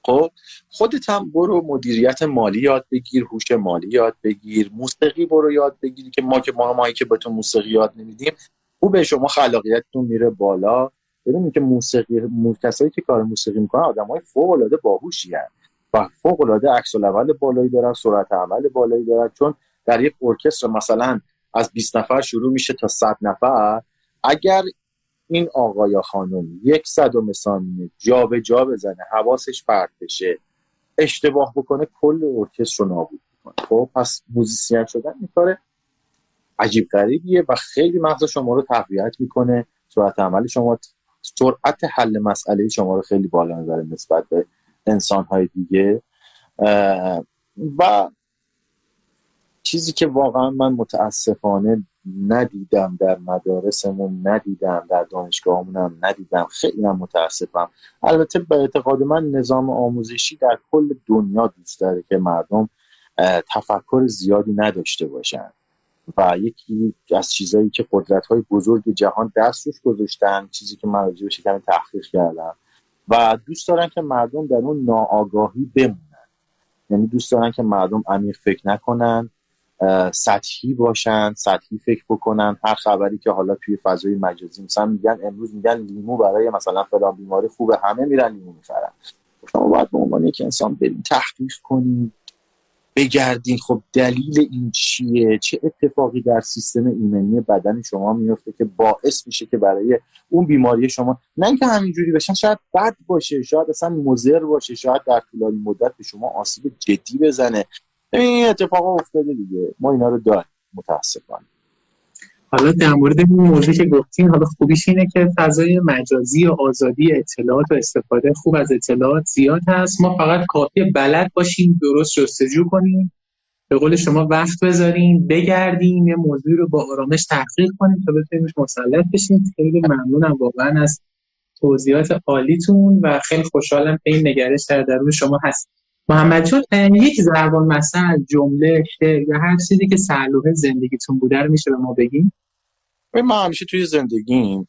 [SPEAKER 3] خب خودت هم برو مدیریت مالی یاد بگیر هوش مالی یاد بگیر موسیقی برو یاد بگیری که ما که ما که به تو موسیقی یاد نمیدیم خوبه شما خلاقیتتون میره بالا. ببینید که موسیقی کسایی که کار موسیقی می‌کنن آدمای فوق العاده باهوشی و فوق العاده عکس بالایی دارن سرعت عمل بالایی دارن. چون در یک ارکستر مثلا از 20 نفر شروع میشه تا 100 نفر اگر این آقا یا خانم یک صدم ثانیه جا به جا بزنه حواسش پرت بشه اشتباه بکنه کل ارکستر رو نابود می‌کنه. خب پس موزیسین شدن این کار عجیب غریبیه و خیلی مغز شما رو تقویت می‌کنه. سرعت عمل شما سرعت حل مسئله شما رو خیلی بالا می‌بره نسبت به انسان های دیگه و چیزی که واقعا من متاسفانه ندیدم در مدارسمون ندیدم در دانشگاهمونم ندیدم. خیلی هم متاسفم. البته به اعتقاد من نظام آموزشی در کل دنیا دوست داره که مردم تفکر زیادی نداشته باشن. و یکی از چیزهایی که قدرت های بزرگ جهان دست روش گذاشتن چیزی که من راجع کمی تحقیق کردم. و دوست دارن که مردم در اون ناآگاهی بمونن. یعنی دوست دارن که مردم عمیق فکر نکنن. سطحی باشن سطحی فکر بکنن. هر خبری که حالا توی فضای مجازی مثلا میگن امروز میگن لیمو برای مثلا فلان بیماری خوبه همه میرن لیمو می‌خرن. شما باید به عنوان یک انسان برین تحقیق کنید بگردین خب دلیل این چیه؟ چه اتفاقی در سیستم ایمنی بدن شما میفته که باعث میشه که برای اون بیماری شما نه اینکه همینجوری بشن شاید بد باشه شاید اصلا مضر باشه شاید در طولانی مدت به شما آسیب جدی بزنه. این اتفاق افتاده دیگه. ما اینا رو داریم متاسفانه.
[SPEAKER 2] حالا در مورد این موضوعی که گفتین حالا خوبیش اینه که فضای مجازی و آزادی اطلاعات و استفاده خوب از اطلاعات زیاد هست. ما فقط کافی بلد باشیم درست جستجو کنیم به قول شما وقت بذاریم بگردیم یه موضوعی رو با آرامش تحقیق کنیم تا بتونیم مسلط بشیم. خیلی ممنونم واقعا از توضیحات عالیتون و خیلی خوشحالم که این نگرش در درون شما هست. محمد جان یک زربان مثل جمله شعر یا هر چیزی که سلوه زندگیتون بوده رو میشه به ما بگیم
[SPEAKER 3] من همیشه توی زندگیم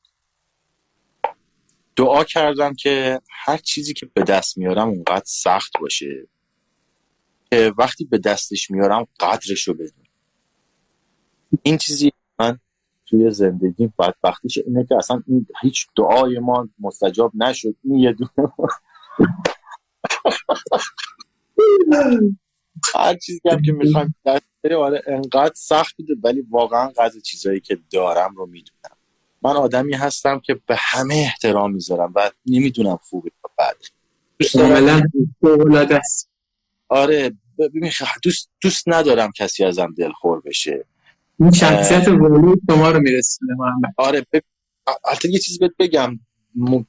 [SPEAKER 3] دعا کردم که هر چیزی که به دست میارم اونقدر سخت باشه. که وقتی به دستش میارم قدرش رو بدون. این چیزی من توی زندگیم بدبختیش اینه که اصلا این هیچ دعای ما مستجاب نشد. این یه دونه هر چیزی هم که می‌خوایم دست آره انقدر سخت بوده ولی واقعا قدر چیزایی که دارم رو می‌دونم. من آدمی هستم که به همه احترام می‌ذارم و نمی‌دونم خوبه یا بد.
[SPEAKER 2] دوست است.
[SPEAKER 3] آره ببین دوست دوست ندارم کسی ازم دلخور بشه.
[SPEAKER 2] این شخصیت ولی شما رو میرسونه محمد.
[SPEAKER 3] آره البته یه چیز بهت بگم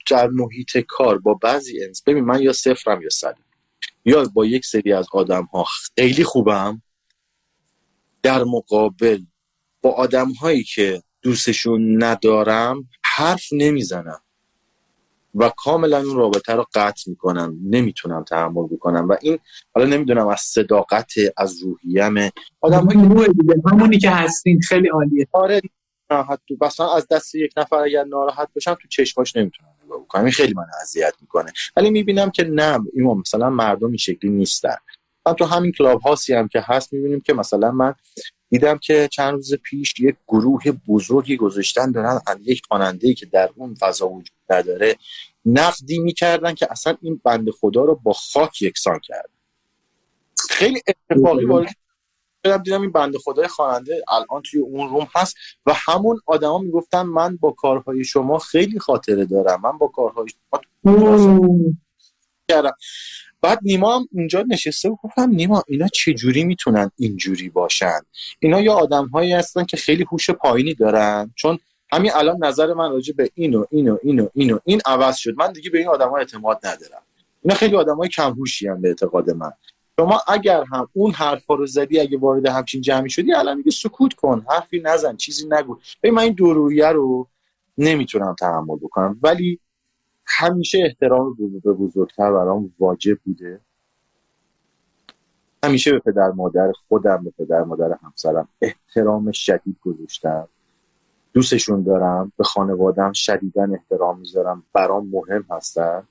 [SPEAKER 3] در محیط کار با بعضی انس ببین من یا صفرم یا صدم یا با یک سری از آدم ها خیلی خوبم در مقابل با آدم هایی که دوستشون ندارم حرف نمی‌زنم و کاملا اون رابطه رو قطع می‌کنم نمی‌تونم تحمل بکنم و این حالا نمی‌دونم از صداقت از روحیم
[SPEAKER 2] آدم همونی که هستین خیلی عالیه.
[SPEAKER 3] آره مثلا از دست یک نفر اگر ناراحت باشم تو چشماش نمی‌تونم. نگاه بکنم این خیلی من اذیت می‌کنه. ولی می‌بینم که نه این مثلا مردم این شکلی نیستن. من تو همین کلاب هاسی هم که هست می‌بینیم که مثلا من دیدم که چند روز پیش یک گروه بزرگی گذاشتن دارن یک خواننده که در اون فضا وجود نداره نقدی می‌کردن که اصلا این بند خدا رو با خاک یکسان کرد. خیلی اتفاقی وارد دیدم این بنده خدای خواننده الان توی اون روم هست و همون آدما می‌گفتن من با کارهای شما خیلی خاطره دارم. من با کارهای شما کردم. بعد نیما هم اونجا نشسته و گفتم نیما اینا چجوری می‌تونن اینجوری باشن؟ اینا یا آدم هایی هستن که خیلی هوش پایینی دارن. چون همین الان نظر من راجع به اینو اینو اینو اینو این عوض شد. من دیگه به این آدم ها اعتماد ندارم. اینا خیلی آدم های کم هوشی به اعتقاد من. شما اگر هم اون حرفا رو زدی اگه وارد همچین جمعی شدی الان میگه سکوت کن حرفی نزن چیزی نگو. من این دورویه رو نمی‌تونم تحمل بکنم ولی همیشه احترام به بزرگتر برام واجب بوده. همیشه به پدر مادر خودم به پدر مادر همسرم احترام شدید گذاشتم. دوستشون دارم به خانوادم شدیدا احترام می‌ذارم برام مهم هستن.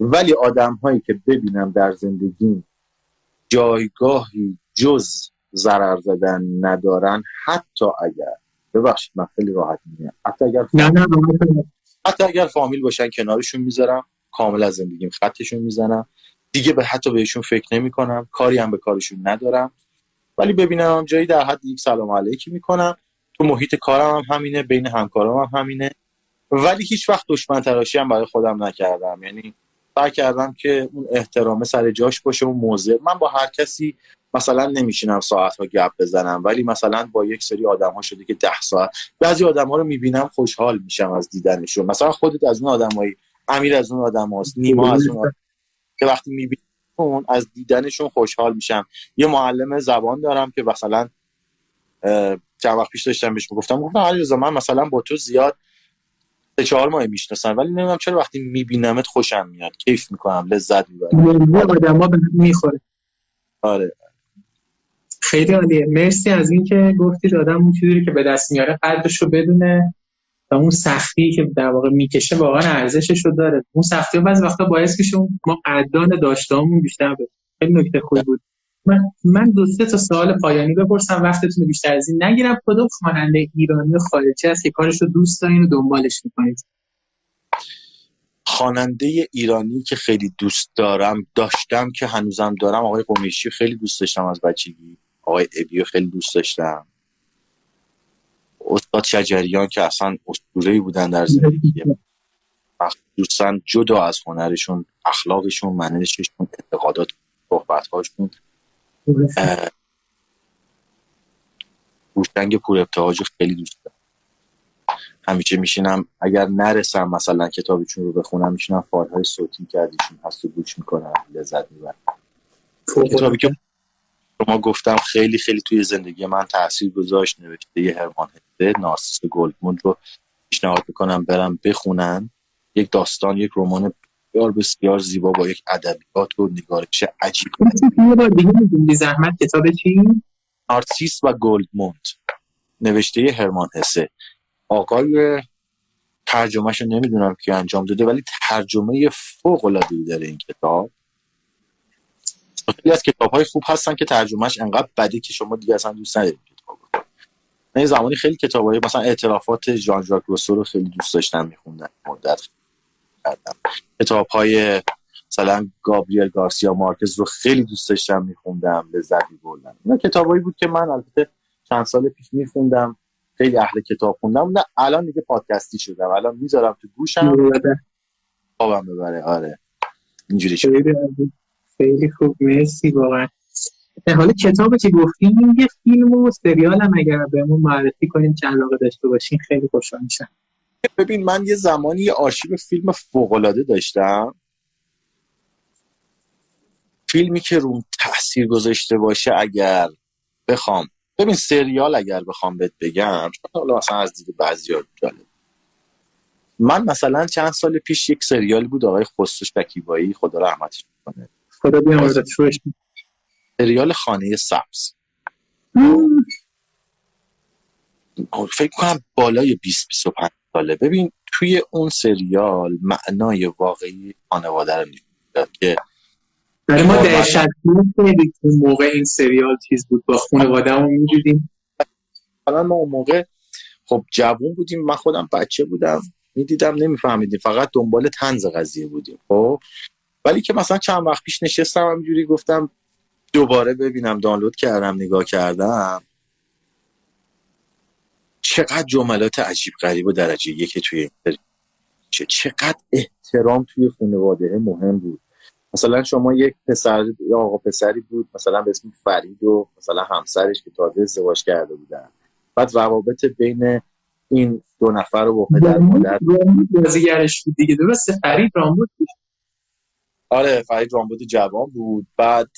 [SPEAKER 3] ولی آدم هایی که ببینم در زندگیم جایگاهی جز ضرر زدن ندارن حتی اگر ببخشید من خیلی راحت میگم. حتی اگر حتی اگر فامیل باشن کنارشون می‌ذارم کامل از زندگیم خطشون می‌زنم. دیگه به حتی بهشون فکر نمی کنم کاری هم به کارشون ندارم. ولی ببینم هم جایی در حد یک سلام علیکی می‌کنم. تو محیط کارم هم همینه بین همکارام هم همینه. ولی هیچ وقت دشمن تراشی هم برای خودم نکردم. یعنی سعی کردم که اون احترام سر جاش باشه اون موضع. من با هر کسی مثلا نمیشینم ساعت ها گپ بزنم ولی مثلا با یک سری آدم ها شده که ده ساعت بعضی آدم ها رو می‌بینم خوشحال میشم از دیدنشون. مثلا خودت از اون آدمایی امیر از اون آدم هاست نیما از اون که وقتی می‌بینم از دیدنشون خوشحال میشم. یه معلم زبان دارم که مثلا چند وقت پیش داشتم بهش می‌گفتم گفتم علیرضا من مثلا با تو زیاد سه چهار ماه می‌شناسم ولی نمی‌دونم چرا وقتی میبینمت خوشم میاد. کیف می‌کنم لذت می‌برم.
[SPEAKER 2] آدما به می‌خوره.
[SPEAKER 3] آره.
[SPEAKER 2] خیلی عالیه. مرسی از اینکه گفتید آدم اون چیزی که به دست میاره قدرش رو بدونه و اون سختی که در واقع می‌کشه واقعا ارزشش رو داره. اون سختی بعضی وقتا باعث میشه ما قدردان داشتهامون بیشتر بشه. خیلی نکته خوبی بود. من من دو سه تا سوال پایانی بپرسم وقتتون بیشتر از این نگیرم. کدوم خواننده ایرانی خارجی هست که کارش رو دوست دارین و دنبالش می‌کنید؟
[SPEAKER 3] خواننده ایرانی که خیلی دوست دارم داشتم که هنوزم دارم آقای قمیشی خیلی دوست داشتم از بچگی. آقای ابیو خیلی دوست داشتم. استاد شجریان که اصلا اسطوره‌ای بودن در زندگی دوستان جدا از هنرشون اخلاقشون منششون اعتقادات صحبت‌هاشون. هوشنگ پور ابتهاج خیلی دوست دارم. همیشه میشینم اگر نرسم مثلا کتابشون رو بخونم میشینم فایل صوتی که ازشون هست و گوش می‌کنم لذت می‌برم. کتابی که شما گفتم خیلی خیلی توی زندگی من تاثیر گذاشت نوشته یه هرمان هسته نارسیس گلدموند رو پیشنهاد می‌کنم برم بخونن. یک داستان یک رمان بسیار بسیار زیبا با یک ادبیات و نگارش عجیب.
[SPEAKER 2] دیگه زحمت کتاب چی؟
[SPEAKER 3] نارسیس و گلدموند نوشته هرمان هسه. آقای ترجمهش رو نمی‌دونم که انجام داده ولی ترجمه فوق العاده داره این کتاب. خیلی از کتاب های خوب هستن که ترجمهش انقدر بده که شما دیگه اصلا دوست ندارید کتاب من زمانی خیلی کتاب های مثلا اعترافات ژان ژاک روسو رو خیلی دوست داشتم میخوندم. مدت کردم. کتاب های مثلا گابریل گارسیا مارکز رو خیلی دوست داشتم میخوندم لذت میبردم. اینا کتابایی بود که من البته چند سال پیش میخوندم خیلی اهل کتاب خوندم. نه الان دیگه پادکستی شدم. الان می‌ذارم تو گوشم. خوابم ببره. آره. اینجوری شد.
[SPEAKER 2] خیلی خوب. مرسی واقعا. حالا کتابی که گفتیم یه فیلم و سریال هم اگر بهمون معرفی کنیم چه علاقه داشته باشین خیلی خوشحال میشم.
[SPEAKER 3] ببین من یه زمانی یه آرشیو فیلم فوقالعاده داشتم. فیلمی که روم تاثیر گذاشته باشه اگر بخوام ببین سریال اگر بخوام بهت بگم حالا مثلا از دید بعضی جالب. من مثلا چند سال پیش یک سریال بود آقای خسرو شکیبایی خدا رحمتش کنه.
[SPEAKER 2] خدا
[SPEAKER 3] سریال خانه سبز. فکر کنم بالای 20 25 ساله. ببین توی اون سریال معنای واقعی خانواده رو که
[SPEAKER 2] برای ما دهشت خیلی اون موقع این سریال چیز بود با خانواده همون میجودیم
[SPEAKER 3] حالا ما اون موقع خب جوون بودیم. من خودم بچه بودم. می‌دیدم نمیفهمیدیم. فقط دنبال تنز قضیه بودیم. خب؟ ولی که مثلا چند وقت پیش نشستم همینجوری گفتم دوباره ببینم دانلود کردم نگاه کردم. چقدر جملات عجیب غریب و درجه یکی توی چقدر احترام توی خانواده مهم بود. مثلا شما یک پسر یا آقا پسری بود مثلا به اسم فرید و مثلا همسرش که تازه ازدواج کرده بودن. بعد روابط بین این دو نفر رو با پدر مادر
[SPEAKER 2] بازیگرش بود دیگه. درسته؟ فرید رامبود بود.
[SPEAKER 3] آره فرید رامبود جوان بود. بعد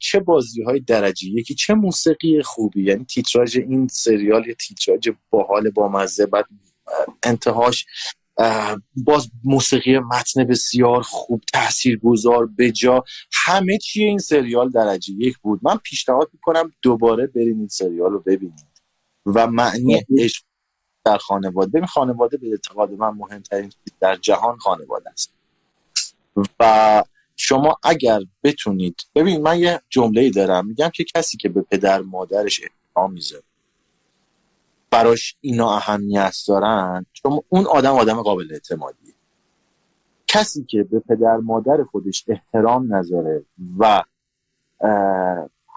[SPEAKER 3] چه بازی های درجه یکی چه موسیقی خوبی. یعنی تیتراژ این سریال یه تیتراژ باحال با مزه بعد انتهاش باز موسیقی متن بسیار خوب تاثیرگذار بجا. همه چیه این سریال درجه یک بود. من پیشنهاد می‌کنم دوباره برین این سریال رو ببینید. و معنی عشق در خانواده. ببین خانواده به اعتقاد من مهمترین در جهان خانواده است. و شما اگر بتونید ببین من یه جمله دارم میگم که کسی که به پدر مادرش احترام می‌ذاره براش اینا اهمیت دارن شما اون آدم آدم قابل اعتمادی کسی که به پدر مادر خودش احترام نذاره و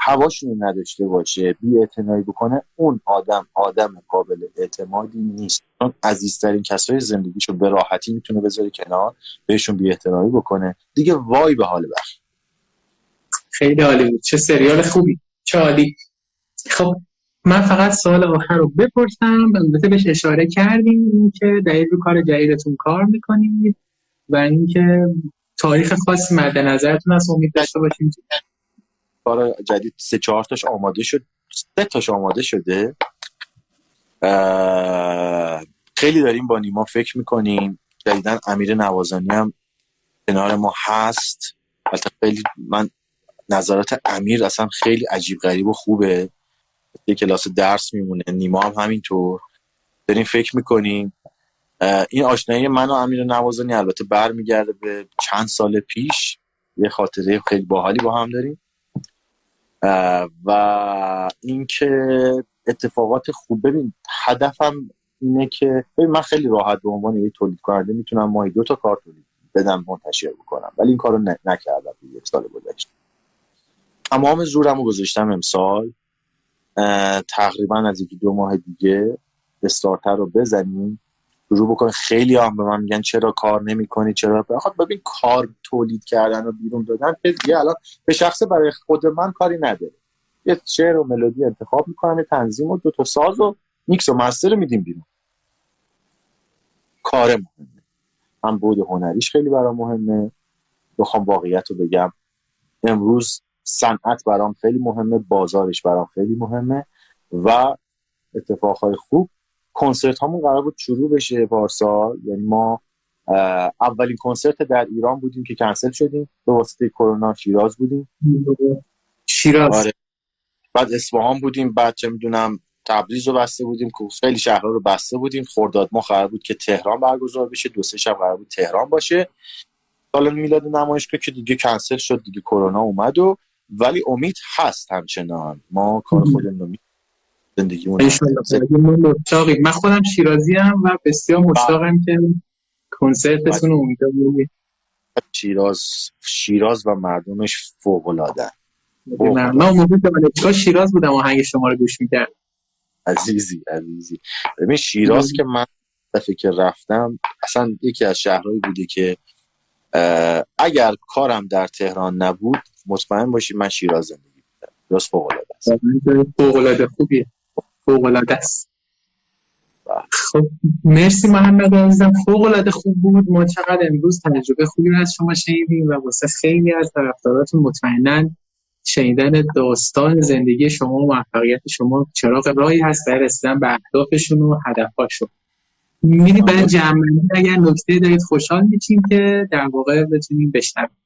[SPEAKER 3] هواشون نداشته باشه بی بکنه اون آدم آدم قابل اعتمادی نیست. چون عزیزترین کسای زندگیشو به راحتی می‌تونه بذاره کنار بهشون بی احترامی بکنه. دیگه وای به حال بخش
[SPEAKER 2] خیلی عالی بود. چه سریال خوبی. چه عالی. خب من فقط سوال آخر رو بپرسم. البته بهش اشاره کردیم که دلیل رو کار جدیدتون کار می‌کنید و اینکه تاریخ خاصی مد نظرتون از امید داشته باشیم.
[SPEAKER 3] کار جدید سه چهار تاش آماده شد. سه تاش آماده شده. خیلی داریم با نیما فکر می‌کنیم. جدیدن امیر نوازانی هم کنار ما هست. البته خیلی من نظرات امیر اصلا خیلی عجیب غریب و خوبه. یه کلاس درس میمونه. نیما هم همینطور. داریم فکر می‌کنیم. این آشنایی من و امیر نوازانی البته برمیگرده به چند سال پیش. یه خاطره خیلی باحالی با هم داریم. و اینکه اتفاقات خوب ببین هدفم اینه که ببین من خیلی راحت به عنوان یه تولید کننده می‌تونم ماهی دو تا کار تولید بدم منتشر بکنم. ولی این کارو نکردم یک سال گذشته تمام زورم رو گذاشتم امسال. تقریبا از یکی دو ماه دیگه استارتر رو بزنیم. شروع بکنه. خیلی هم به من میگن چرا کار نمی‌کنی چرا؟ خب ببین کار تولید کردن و بیرون دادن که دیگه الان به شخص برای خود من کاری نداره. یه شعر و ملودی انتخاب می‌کنم یه تنظیم و دو تا ساز و میکس و مستر میدیم بیرون. کار مهمه. من بود هنریش خیلی برام مهمه. بخوام واقعیت رو بگم. امروز صنعت برام خیلی مهمه بازارش برام خیلی مهمه و اتفاقهای خوب کنسرت همون قرار بود شروع بشه پارسال یعنی ما اولین کنسرت در ایران بودیم که کنسل شدیم. به واسطه کرونا شیراز بودیم.
[SPEAKER 2] شیراز.
[SPEAKER 3] آره. بعد اصفهان بودیم. بعد چه می‌دونم تبریز رو بسته بودیم. خیلی شهرها رو بسته بودیم. خرداد ما قرار بود که تهران برگزار بشه. دو سه شب قرار بود تهران باشه. سال میلاد نمایشگاه که دیگه کنسل شد. دیگه کرونا اومد و ولی امید هست همچنان. ما کار خودمون
[SPEAKER 2] زندگی مشتاقیم. من خودم شیرازی هم و بسیار بله. مشتاقم که کنسرتتون رو امیدوارم
[SPEAKER 3] شیراز شیراز و مردمش فوق العاده
[SPEAKER 2] من موقع شیراز بودم آهنگ شما رو گوش می‌کرد
[SPEAKER 3] عزیزی عزیزی. ببین شیراز که من دفعه که رفتم اصلا یکی از شهرهایی بوده که اگر کارم در تهران نبود مطمئن باشی من شیراز زندگی بودم درست فوق العاده است
[SPEAKER 2] فوق العاده خوبیه. فوق است. خب مرسی محمد عزیزم. فوق خوب بود. ما چقدر امروز تجربه خوبی رو از شما شنیدیم و واسه خیلی از طرفداراتون مطمئنا شنیدن داستان زندگی شما و موفقیت شما چراغ راهی هست برای رسیدن به اهدافشون و هدفهاشون. میری برای جمع اگر نکته دارید خوشحال میشیم که در واقع بتونیم بشنویم.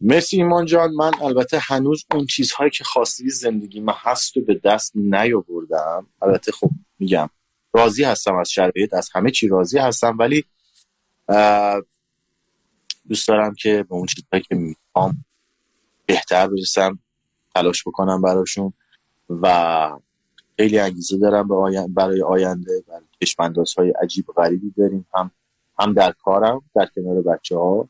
[SPEAKER 3] مرسی ایمان جان. من البته هنوز اون چیزهایی که خواستی زندگی من هست و به دست نیاوردم. البته خب میگم راضی هستم از شرایط از همه چی راضی هستم ولی دوست دارم که به اون چیزهایی که می‌خوام بهتر برسم تلاش بکنم براشون و خیلی انگیزه دارم برای آینده برای کشمنداز های عجیب غریبی داریم. هم هم در کارم در کنار بچه ها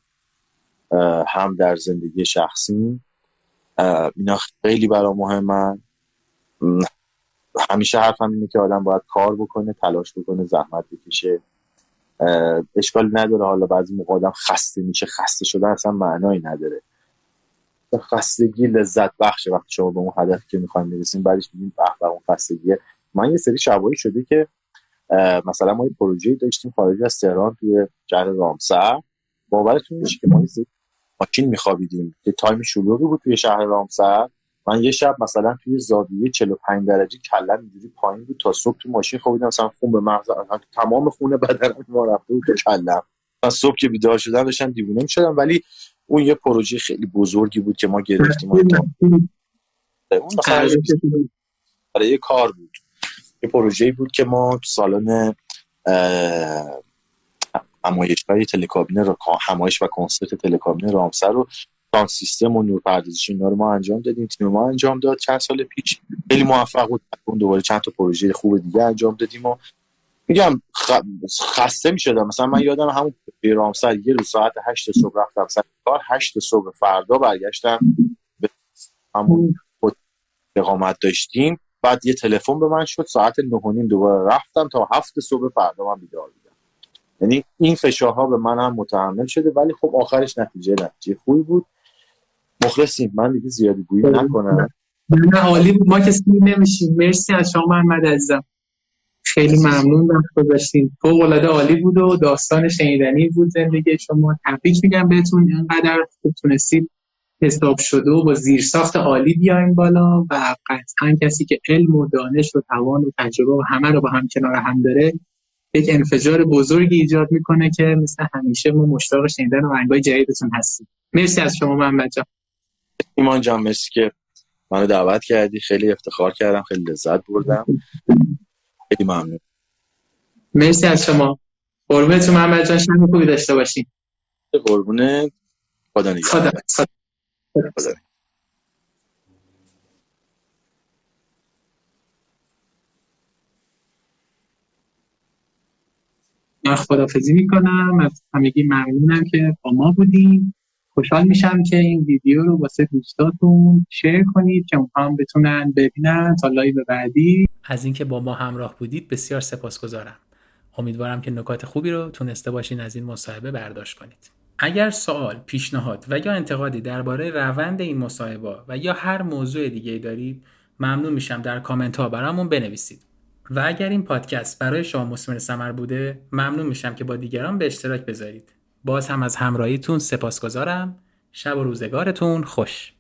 [SPEAKER 3] هم در زندگی شخصی. اینا خیلی برای مهمن. همیشه حرفم اینه که آدم باید کار بکنه تلاش بکنه زحمت بکشه. اشکال نداره. حالا بعضی موقع آدم خسته میشه. خسته شده اصلا معنایی نداره. خستگی لذت بخشه وقتی شما به اون هدفی که می‌خوایم برسیم بعدش می‌بینید به اون خستگیه. من یه سری شبایی شده که مثلا ما یه پروژه داشتیم خارج از تهران توی شهر رامسر. باورتون میشه که ما یه ماشین میخوابیدیم. که تایم شلوغی بود توی شهر رامسر. من یه شب مثلا توی زاویه 45 درجه کلم اینجوری پایین بود. تا صبح تو ماشین خوابیدم مثلا خون به مغز تمام خونه بدنم ما رفته بود تو کلم من صبح که بیدار شدم داشتم دیوونه می‌شدم. ولی اون یه پروژه خیلی بزرگی بود که ما گرفتیم. اون مثلا برای کار بود. یه پروژه بود که ما تو سالن همایش های تلکابینه رو همایش و کنسرت تلکابینه رامسر رو سان سیستم و نورپردازش اینا رو ما انجام دادیم. تیم ما انجام داد. چند سال پیش خیلی موفق بود. دوباره چند تا پروژه خوب دیگه انجام دادیم و میگم خسته می‌شدم. مثلا من یادم همون رامسر یه روز ساعت هشت صبح رفتم سر کار. هشت صبح فردا برگشتم به همون اقامت داشتیم. بعد یه تلفن به من شد. ساعت نه نیم دوباره رفتم تا هفت صبح فردا من بیدار یعنی این فشارها به من هم متحمل شده ولی خب آخرش نتیجه نتیجه خوبی بود. مخلصیم. من دیگه زیادی گویی نکنم.
[SPEAKER 2] نه عالی ما که نمیشیم. مرسی از شما محمد عزیزم. خیلی ممنون وقت گذاشتین. فوق العاده عالی بود و داستان شنیدنی بود زندگی شما. تبریک میگم بهتون. اینقدر خوب تونستید حساب شده و با زیرساخت عالی بیاین بالا و قطعا کسی که علم و دانش و توان و تجربه و همه رو با هم کنار هم داره یک انفجار بزرگی ایجاد می‌کنه که مثل همیشه ما مشتاق شنیدن آهنگای جدیدتون هستیم. مرسی از شما محمد جان.
[SPEAKER 3] ایمان جان مرسی که منو دعوت کردی. خیلی افتخار کردم خیلی لذت بردم. خیلی ممنون.
[SPEAKER 2] مرسی از شما. قربونتون محمد جان. شما خوبی داشته باشین.
[SPEAKER 3] قربونه خدا نگهدار. خدا
[SPEAKER 2] من خدافزی می‌کنم از همگی ممنونم که با ما بودیم خوشحال میشم که این ویدیو رو واسه دوستاتون share کنید که اونها هم بتونن ببینن تا live بعدی.
[SPEAKER 1] از اینکه با ما همراه بودید بسیار سپاسگزارم. امیدوارم که نکات خوبی رو تونسته باشین از این مصاحبه برداشت کنید. اگر سوال، پیشنهاد و یا انتقادی درباره روند این مصاحبه و یا هر موضوع دیگه دارید ممنون میشم. در کامنت ها برامون بنویسید. و اگر این پادکست برای شما مثمر ثمر بوده ممنون میشم که با دیگران به اشتراک بذارید. باز هم از همراهیتون سپاسگزارم. شب و روزگارتون خوش.